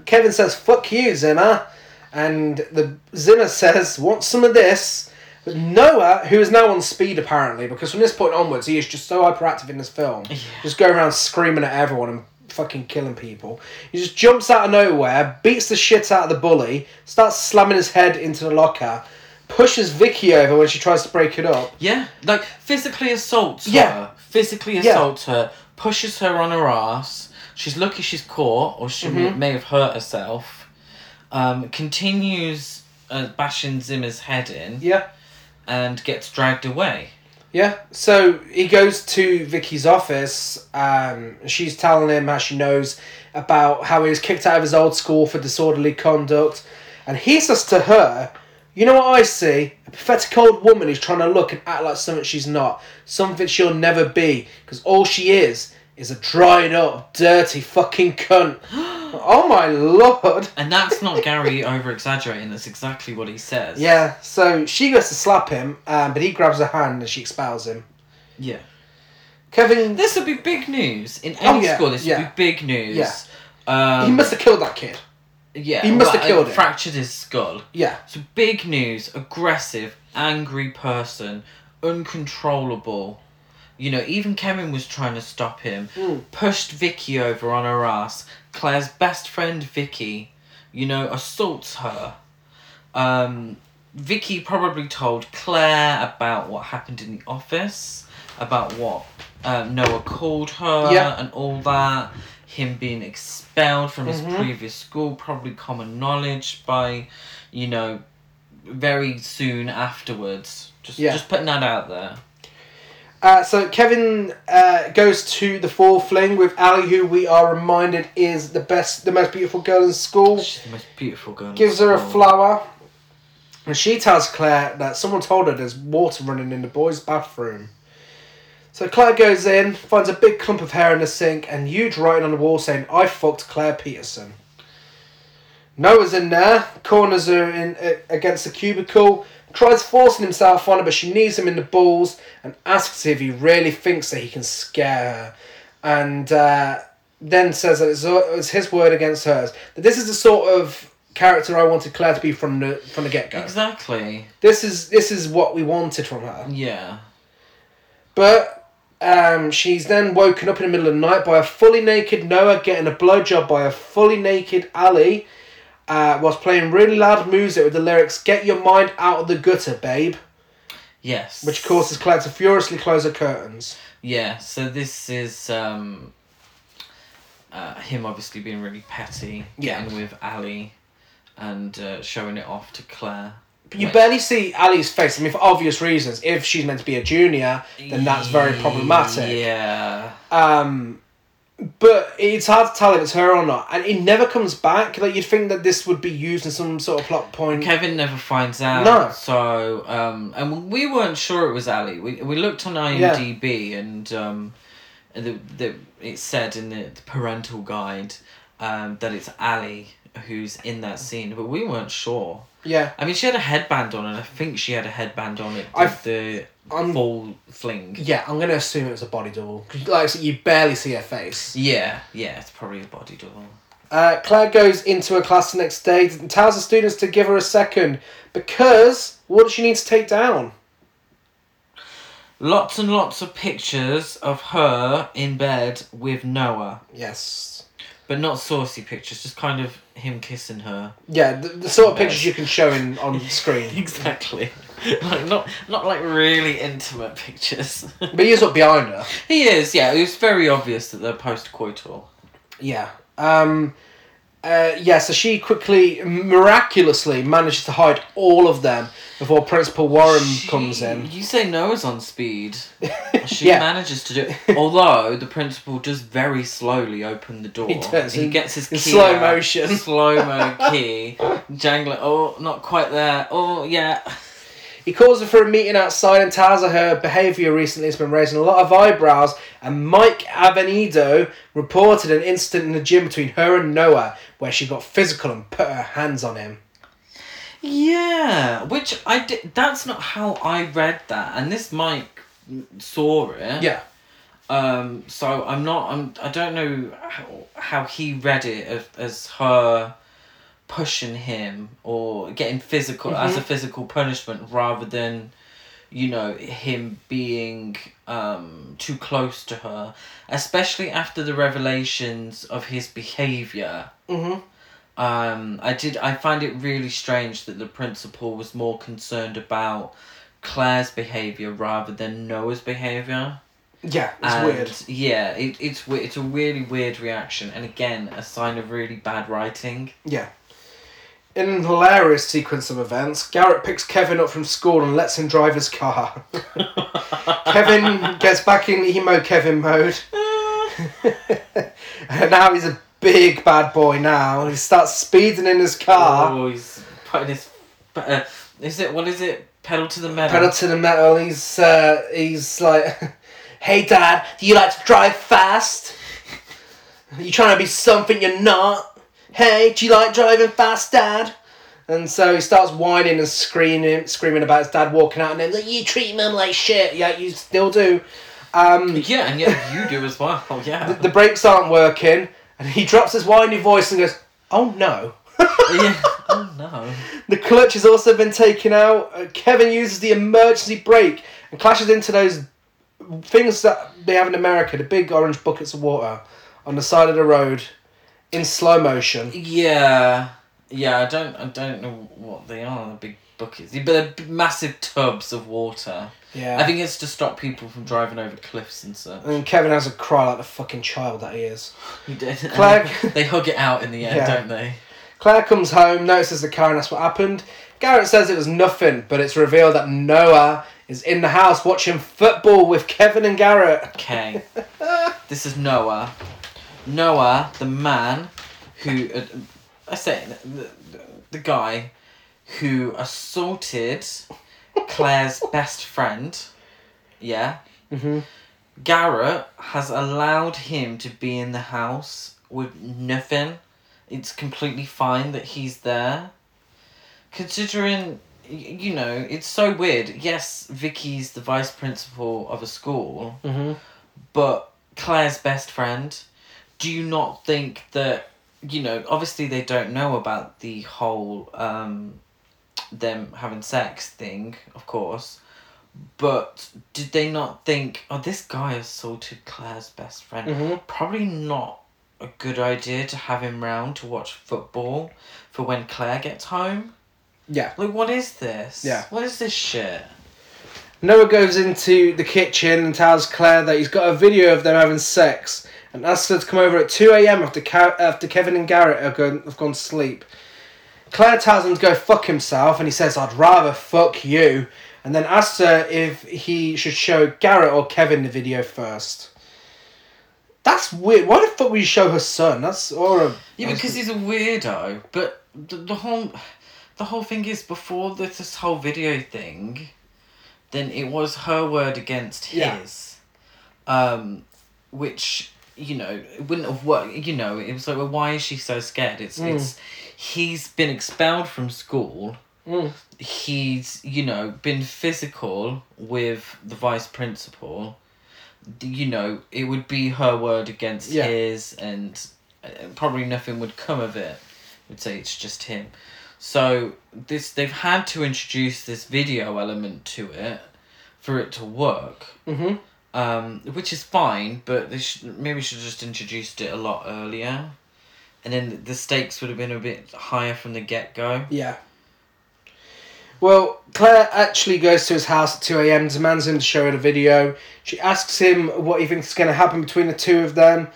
Kevin says, "Fuck you, Zimmer," and the Zimmer says, "Want some of this?" But Noah, who is now on speed apparently, because from this point onwards he is just so hyperactive in this film, just going around screaming at everyone and fucking killing people. He just jumps out of nowhere, beats the shit out of the bully, starts slamming his head into the locker, pushes Vicky over when she tries to break it up. Yeah, like physically assaults Yeah. her. Physically assaults her, pushes her on her ass. She's lucky she's caught, or she Mm-hmm. may have hurt herself. Um, continues uh, bashing Zimmer's head in Yeah. and gets dragged away. Yeah, so he goes to Vicky's office. Um, she's telling him how she knows about how he was kicked out of his old school for disorderly conduct, and he says to her, "You know what I see? A pathetic old woman who's trying to look and act like something she's not, something she'll never be, because all she is is a dried up, dirty fucking cunt." [GASPS] oh my lord! And that's not Gary over exaggerating, that's exactly what he says. Yeah, so she goes to slap him, um, but he grabs her hand and she expels him. Yeah. Kevin, This would be big news. In Oh, any yeah, school, this yeah. would be big news. Yeah. Um, he must have killed that kid. Yeah, he must have killed him. Fractured his skull. Yeah. So big news, aggressive, angry person, uncontrollable. You know, even Kevin was trying to stop him. Mm. Pushed Vicky over on her ass. Claire's best friend Vicky, you know, assaults her. Um, Vicky probably told Claire about what happened in the office, about what uh, Noah called her, Yeah. and all that. Him being expelled from his Mhm. previous school, probably common knowledge by, you know, very soon afterwards. Just, Yeah. just putting that out there. Uh, so Kevin uh, goes to the fall fling with Ali, who we are reminded is the best, the most beautiful girl in school. She's the most beautiful girl. in Gives her a flower, and she tells Claire that someone told her there's water running in the boys' bathroom. So Claire goes in, finds a big clump of hair in the sink, and huge writing on the wall saying, "I fucked Claire Peterson." Noah's in there, corners her in uh, against the cubicle, tries forcing himself on her, but she knees him in the balls and asks if he really thinks that he can scare her, and uh, then says that it's, it's his word against hers. That this is the sort of character I wanted Claire to be from the from the get go. Exactly. This is this is what we wanted from her. Yeah. But um, she's then woken up in the middle of the night by a fully naked Noah getting a blowjob by a fully naked Ali, uh, whilst playing really loud music with the lyrics "Get your mind out of the gutter, babe," Yes. which causes Claire to furiously close her curtains. Yeah, so this is um, uh, him obviously being really petty, Yeah. getting with Ali, and uh, showing it off to Claire. You barely see Ali's face. I mean, for obvious reasons. If she's meant to be a junior, then that's very problematic. Yeah. Um, but it's hard to tell if it's her or not, and it never comes back. Like you'd think that this would be used in some sort of plot point. Kevin never finds out. No. So, um, and we weren't sure it was Ali. We, we looked on IMDb and um, the, the, it said in the, the parental guide um, that it's Ali who's in that scene, but we weren't sure. Yeah, I mean, she had a headband on, and I think she had a headband on it. I- With the I'm- fall fling. yeah. I'm gonna assume it was a body double. Like said, you barely see her face. Yeah, yeah, it's probably a body double. Uh, Claire goes into her class the next day and tells the students to give her a second because what does she need to take down? Lots and lots of pictures of her in bed with Noah, Yes. But not saucy pictures, just kind of him kissing her. Yeah, the, the sort of pictures you can show in on [LAUGHS] screen. Exactly. like not not like really intimate pictures. [LAUGHS] but he is up behind her. he is, yeah. It was very obvious that they're post coital. Yeah. Um, uh, yeah, so she quickly, miraculously, manages to hide all of them before Principal Warren comes in. You say Noah's on speed. [LAUGHS] She Yeah. manages to do it. [LAUGHS] Although the principal just very slowly opened the door. He does, He in- gets his key in slow out, motion. Slow mo [LAUGHS] key. Jangling. Oh, not quite there. Oh, yeah. He calls her for a meeting outside and tells her her behaviour recently has been raising a lot of eyebrows. And Mike Avenido reported an incident in the gym between her and Noah where she got physical and put her hands on him. Yeah, which I did. That's not how I read that, and this Mike saw it. Yeah. Um, so I'm not. I'm. I don't know how, how he read it as, as her pushing him or getting physical as a physical punishment rather than, you know, him being um too close to her, especially after the revelations of his behavior. Mm-hmm. Um, I did. I find it really strange that the principal was more concerned about Claire's behavior rather than Noah's behavior. Yeah, it's And, weird. Yeah, it, it's it's a really weird reaction, and again, a sign of really bad writing. Yeah. In an hilarious sequence of events, Garrett picks Kevin up from school and lets him drive his car. [LAUGHS] Kevin gets back in emo Kevin mode. [LAUGHS] and now he's a big bad boy now. He starts speeding in his car. Oh, he's putting his. Uh, is it what is it? Pedal to the metal. Pedal to the metal. He's uh, he's like, [LAUGHS] "Hey, Dad, do you like to drive fast? You trying to be something you're not? Hey, do you like driving fast, Dad?" And so he starts whining and screaming, screaming about his dad walking out, and then like, "You treat mum like shit." Yeah, you still do. Um, Yeah, and yet you do as well. [LAUGHS] Yeah. the brakes aren't working, and he drops his whiny voice and goes, "Oh no." [LAUGHS] yeah. Oh no. The clutch has also been taken out. Uh, Kevin uses the emergency brake and clashes into those things that they have in America, the big orange buckets of water on the side of the road in slow motion. Yeah. Yeah. I don't. I don't know what they are. The big buckets, but they're massive tubs of water. Yeah. I think it's to stop people from driving over cliffs and such. and Kevin has a cry like the fucking child that he is. He did. [LAUGHS] Claire- they hug it out in the end, Yeah. don't they? Claire comes home, notices the car, and that's what happened. Garrett says it was nothing, but it's revealed that Noah is in the house watching football with Kevin and Garrett. Okay. [LAUGHS] this is Noah. Noah, the man who, uh, I say, the, the, the guy who assaulted Claire's [LAUGHS] best friend. Yeah. Mm-hmm. Garrett has allowed him to be in the house with nothing. It's completely fine that he's there. Considering, you know, it's so weird. Yes, Vicky's the vice principal of a school, Mm-hmm. but Claire's best friend. Do you not think that, you know, obviously they don't know about the whole um, them having sex thing, of course. But did they not think, oh, this guy assaulted Claire's best friend? Mm-hmm. Probably not a good idea to have him round to watch football for when Claire gets home. Yeah. Like, what is this? Yeah. What is this shit? Noah goes into the kitchen and tells Claire that he's got a video of them having sex and asks her to come over at 2 a.m. after, after Kevin and Garrett have gone, have gone to sleep. Claire tells him to go fuck himself and he says, I'd rather fuck you, and then asks her if he should show Garrett or Kevin the video first. That's weird. Why the fuck would you show her son? That's or a Yeah, because he's a weirdo. But the, the whole, the whole thing is before this, this whole video thing, then it was her word against Yeah. his, um, which you know it wouldn't have worked. You know, it was like, well, why is she so scared? It's Mm. it's he's been expelled from school. Mm. He's you know been physical with the vice principal. You know, it would be her word against Yeah. his, and uh, probably nothing would come of it. Would say it's just him. So this they've had to introduce this video element to it for it to work, Mm-hmm. Um, which is fine. But they should maybe should have just introduced it a lot earlier, and then the stakes would have been a bit higher from the get go. Yeah. Well, Claire actually goes to his house at 2 a.m., demands him to show her the video. She asks him what he thinks is going to happen between the two of them,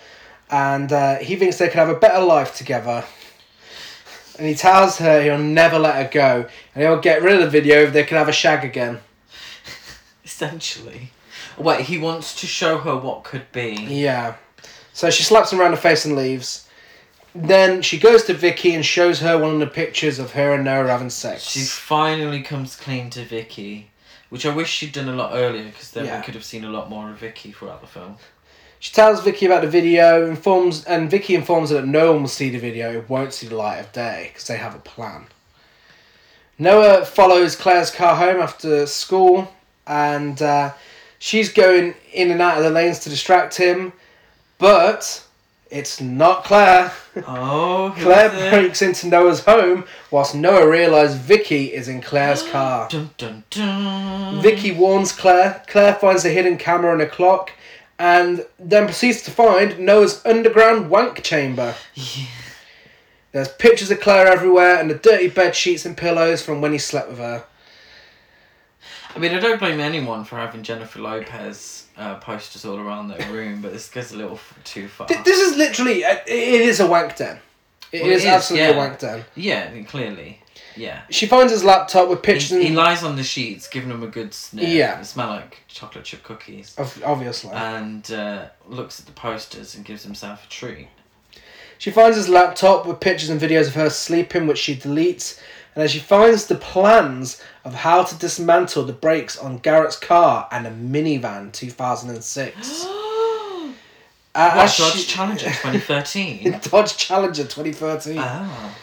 and uh, he thinks they could have a better life together. And he tells her he'll never let her go, and he'll get rid of the video if they can have a shag again. [LAUGHS] Essentially, wait, he wants to show her what could be. Yeah. So she slaps him around the face and leaves. Then she goes to Vicky and shows her one of the pictures of her and Noah having sex. She finally comes clean to Vicky, which I wish she'd done a lot earlier because then Yeah. we could have seen a lot more of Vicky throughout the film. She tells Vicky about the video, informs, and Vicky informs her that no one will see the video, it won't see the light of day, because they have a plan. Noah follows Claire's car home after school, and uh, She's going in and out of the lanes to distract him, but it's not Claire. Oh, Claire breaks into Noah's home whilst Noah realizes Vicky is in Claire's [GASPS] car. Dun, dun, dun. Vicky warns Claire. Claire finds a hidden camera and a clock, and then proceeds to find Noah's underground wank chamber. Yeah. There's pictures of Claire everywhere and the dirty bed sheets and pillows from when he slept with her. I mean, I don't blame anyone for having Jennifer Lopez uh, posters all around their room, but this goes a little f- too far. Th- This is literally, uh, it is a wank den. It Well, it is is, absolutely a yeah. wank den. Yeah, I mean, clearly. Yeah. She finds his laptop with pictures he and... lies on the sheets, giving him a good sniff. Yeah. They smell like chocolate chip cookies. Ob- Obviously. And uh, looks at the posters and gives himself a treat. She finds his laptop with pictures and videos of her sleeping, which she deletes. And then she finds the plans of how to dismantle the brakes on Garrett's car and a minivan 2006. [GASPS] Uh, What, Dodge she- [LAUGHS] Challenger 2013? [LAUGHS] Dodge Challenger 2013. oh.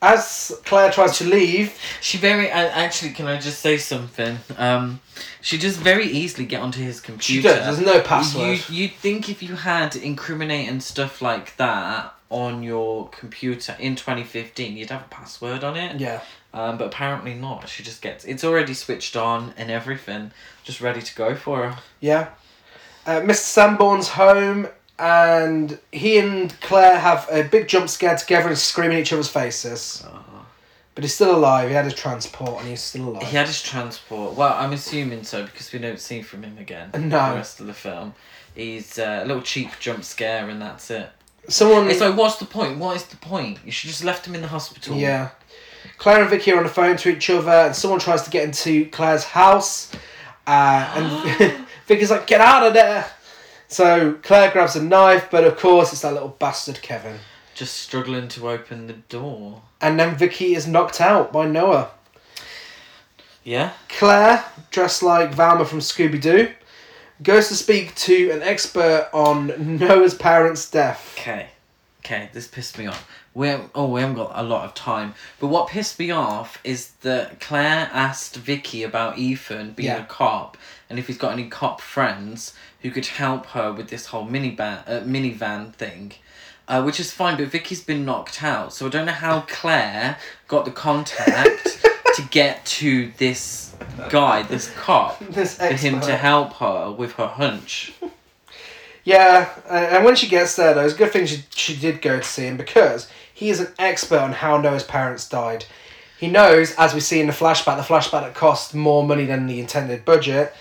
As Claire tries to leave, She very uh, actually. Can I just say something? Um, she just very easily get onto his computer. does, there's no password. You you'd think if you had incriminating stuff like that on your computer in 2015, you'd have a password on it. yeah, Um, but apparently not. She just gets it's already switched on and everything, just ready to go for her. yeah. Uh, Mr. Sandborn's home, and he and Claire have a big jump scare together and scream in each other's faces. But he's still alive. He had his transport, and he's still alive. He had his transport. Well, I'm assuming so because we don't see from him again. No. The rest of the film. He's uh, a little cheap jump scare and that's it. Someone. It's like, what's the point? What is the point? You should just left him in the hospital. Yeah. Claire and Vicky are on the phone to each other, and someone tries to get into Claire's house, uh, and [GASPS] [LAUGHS] Vicky's like, "Get out of there!" So Claire grabs a knife, but of course it's that little bastard Kevin. Just struggling to open the door. And then Vicky is knocked out by Noah. Yeah? Claire, dressed like Velma from Scooby Doo, goes to speak to an expert on [LAUGHS] Noah's parents' death. Okay. Okay, this pissed me off. We oh, we haven't got a lot of time. But what pissed me off is that Claire asked Vicky about Ethan being Yeah. a cop and if he's got any cop friends who could help her with this whole minivan, uh, minivan thing. Uh, which is fine, but Vicky's been knocked out, so I don't know how [LAUGHS] Claire got the contact to get to this guy, this cop, [LAUGHS] This for him to help her with her hunch. Yeah, and when she gets there, though, it's a good thing she, she did go to see him because he is an expert on how Noah's parents died. He knows, as we see in the flashback, the flashback that cost more money than the intended budget.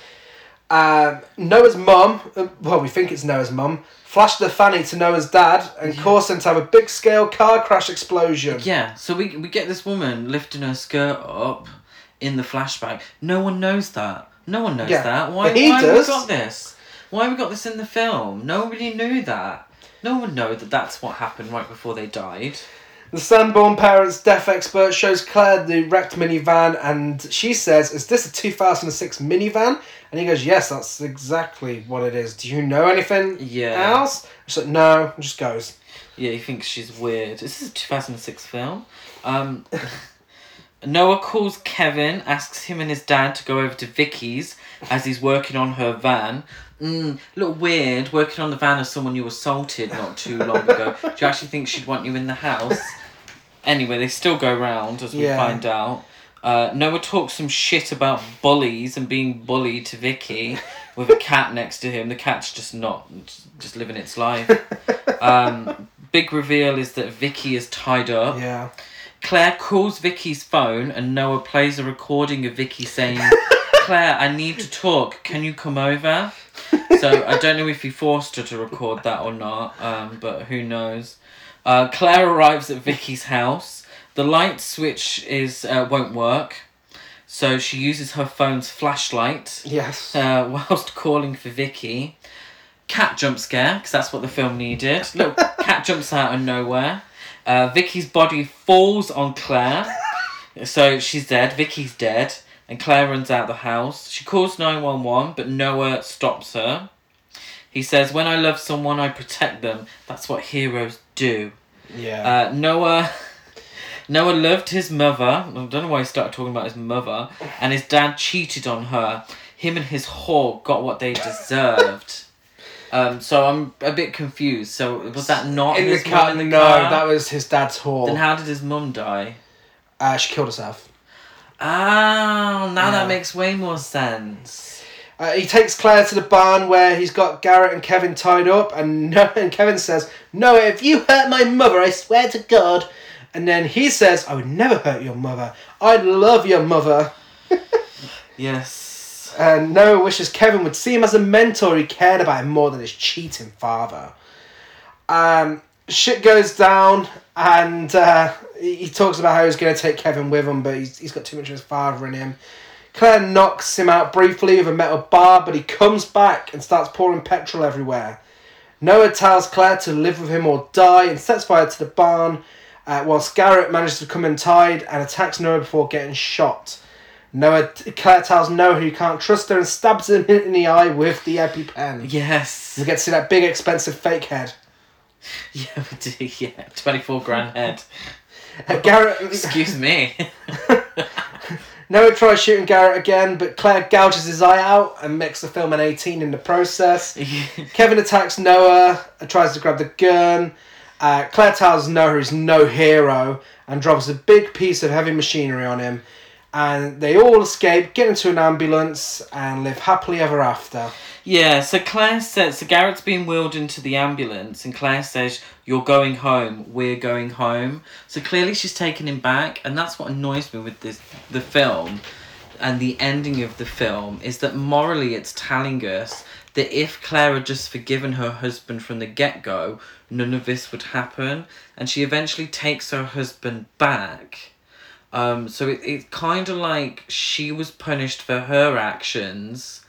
Um, Noah's mum, well, we think it's Noah's mum, flashed the fanny to Noah's dad and caused him to have a big scale car crash explosion. Yeah, so we we get this woman lifting her skirt up in the flashback. No one knows that. No one knows Yeah, that. Why, but he why have we got this? Why have we got this in the film? Nobody knew that. No one knew that that's what happened right before they died. The Sandborn parents' deaf expert shows Claire the wrecked minivan and she says, Is this a 2006 minivan? And he goes, Yes, that's exactly what it is. Do you know anything Yeah. else? She's like, No, and just goes. Yeah, he thinks she's weird. This is a 2006 film. Um, [LAUGHS] Noah calls Kevin, asks him and his dad to go over to Vicky's as he's working on her van. Mm, a little weird, working on the van of someone you assaulted not too long ago. [LAUGHS] Do you actually think she'd want you in the house? Anyway, they still go round, as we Yeah. find out. Uh, Noah talks some shit about bullies and being bullied to Vicky with a cat next to him. The cat's just not, just living its life. Um, big reveal is that Vicky is tied up. Yeah. Claire calls Vicky's phone and Noah plays a recording of Vicky saying, Claire, I need to talk. Can you come over? So I don't know if he forced her to record that or not, um, but who knows. Uh, Claire arrives at Vicky's house. The light switch is uh, won't work, so she uses her phone's flashlight Yes. uh, whilst calling for Vicky. Cat jump scare, because that's what the film needed. Look, cat jumps out of nowhere. Uh, Vicky's body falls on Claire, so she's dead. Vicky's dead, and Claire runs out the house. She calls 911, but Noah stops her. He says, When I love someone, I protect them. That's what heroes do. yeah. Uh, Noah. [LAUGHS] Noah loved his mother. I don't know why he started talking about his mother. And his dad cheated on her. him and his whore got what they deserved. [LAUGHS] um, so I'm a bit confused. So was that not in the car. in the no, car? that was his dad's whore. Then how did his mum die? uh, she killed herself. Ah, now Yeah. that makes way more sense. Uh, he takes Claire to the barn where he's got Garrett and Kevin tied up, and no, [LAUGHS] and Kevin says, "No, if you hurt my mother, I swear to God." And then he says, "I would never hurt your mother. I love your mother." [LAUGHS] Yes. And Noah wishes Kevin would see him as a mentor who cared about him more than his cheating father. Um, shit goes down, and uh, he talks about how he's going to take Kevin with him, but he's, he's got too much of his father in him. Claire knocks him out briefly with a metal bar, but he comes back and starts pouring petrol everywhere. Noah tells Claire to live with him or die and sets fire to the barn, uh, whilst Garrett manages to come in tied and attacks Noah before getting shot. Noah, Claire tells Noah he can't trust her and stabs him in the eye with the EpiPen. Yes. We get to see that big, expensive fake head. [LAUGHS] Yeah, we do. Yeah, twenty-four grand head. Uh, [LAUGHS] Garrett, Excuse me. [LAUGHS] Noah tries shooting Garrett again, but Claire gouges his eye out and makes the film an 18 in the process. [LAUGHS] Kevin attacks Noah, and tries to grab the gun. Uh, Claire tells Noah he's no hero and drops a big piece of heavy machinery on him. And they all escape, get into an ambulance, and live happily ever after. Yeah, so Claire says, so Garrett's being wheeled into the ambulance, and Claire says, You're going home, we're going home. So clearly she's taken him back, and that's what annoys me with this the film and the ending of the film is that morally it's telling us that if Claire had just forgiven her husband from the get go, none of this would happen. And she eventually takes her husband back. Um, so it, it's kind of like she was punished for her actions,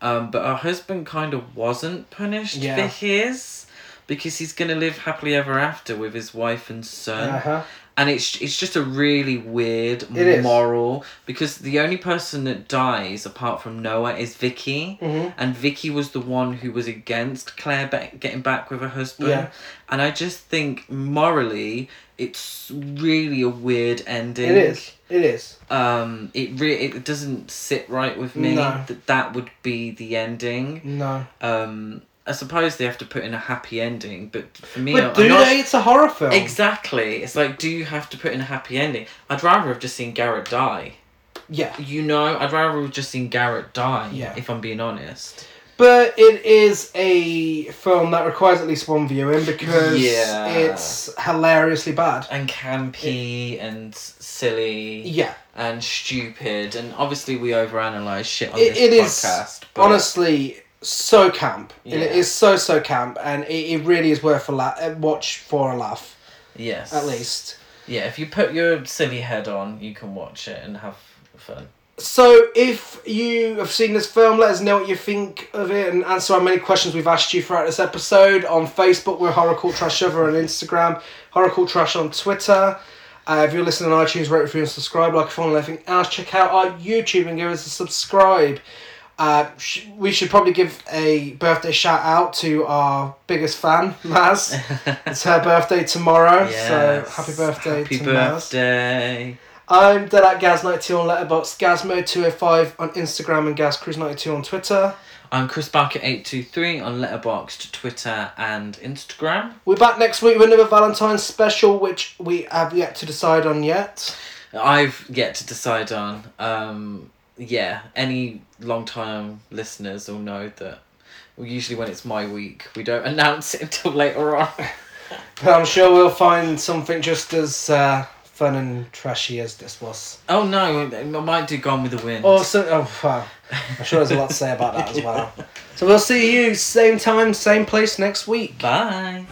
um, but her husband kind of wasn't punished Yeah. for his because he's going to live happily ever after with his wife and son Uh-huh. And it's it's just a really weird It is. moral because the only person that dies apart from Noah is Vicky, Mhm. and Vicky was the one who was against Claire ba- getting back with her husband, Yeah. and I just think morally it's really a weird ending. It is. It is. Um, it re- it doesn't sit right with me No. that that would be the ending. No. Um, I suppose they have to put in a happy ending, but for me, But I'm do not they? It's a horror film. Exactly. It's like, do you have to put in a happy ending? I'd rather have just seen Garrett die. Yeah. You know, I'd rather have just seen Garrett die. Yeah. If I'm being honest. But it is a film that requires at least one viewing because Yeah. it's hilariously bad. And campy and silly Yeah. and stupid, and obviously we overanalyze shit on It- this it is podcast. but- Honestly, so camp. It Yeah. is so so camp, and it, it really is worth a la- uh, watch for a laugh yes, at least. Yeah, if you put your silly head on, you can watch it and have fun. So, if you have seen this film, let us know what you think of it and answer our many questions we've asked you throughout this episode. On Facebook, we're Horror Cult Trash over on Instagram, Horror Cult Trash on Twitter. Uh, if you're listening on iTunes, rate, review, and subscribe. Like, follow, anything else, check out our YouTube and give us a subscribe. Uh, sh- we should probably give a birthday shout out to our biggest fan, Maz. [LAUGHS] it's her birthday tomorrow, so happy birthday Happy to Maz. I'm dead at Gaz92 on Letterboxd, Gazmo205 on Instagram, and GazCruise92 on Twitter. I'm Chris Barker eight two three on Letterboxd, Twitter, and Instagram. We're back next week with another Valentine's special, which we have yet to decide on yet. I've yet to decide on. Um, yeah, any long time listeners will know that usually when it's my week, we don't [LAUGHS] announce it until later on. [LAUGHS] But I'm sure we'll find something just as uh, fun and trashy as this was. oh no, I might do Gone with the Wind. Also, oh wow, I'm sure there's a lot to say about that as well. [LAUGHS] So we'll see you same time, same place next week. Bye.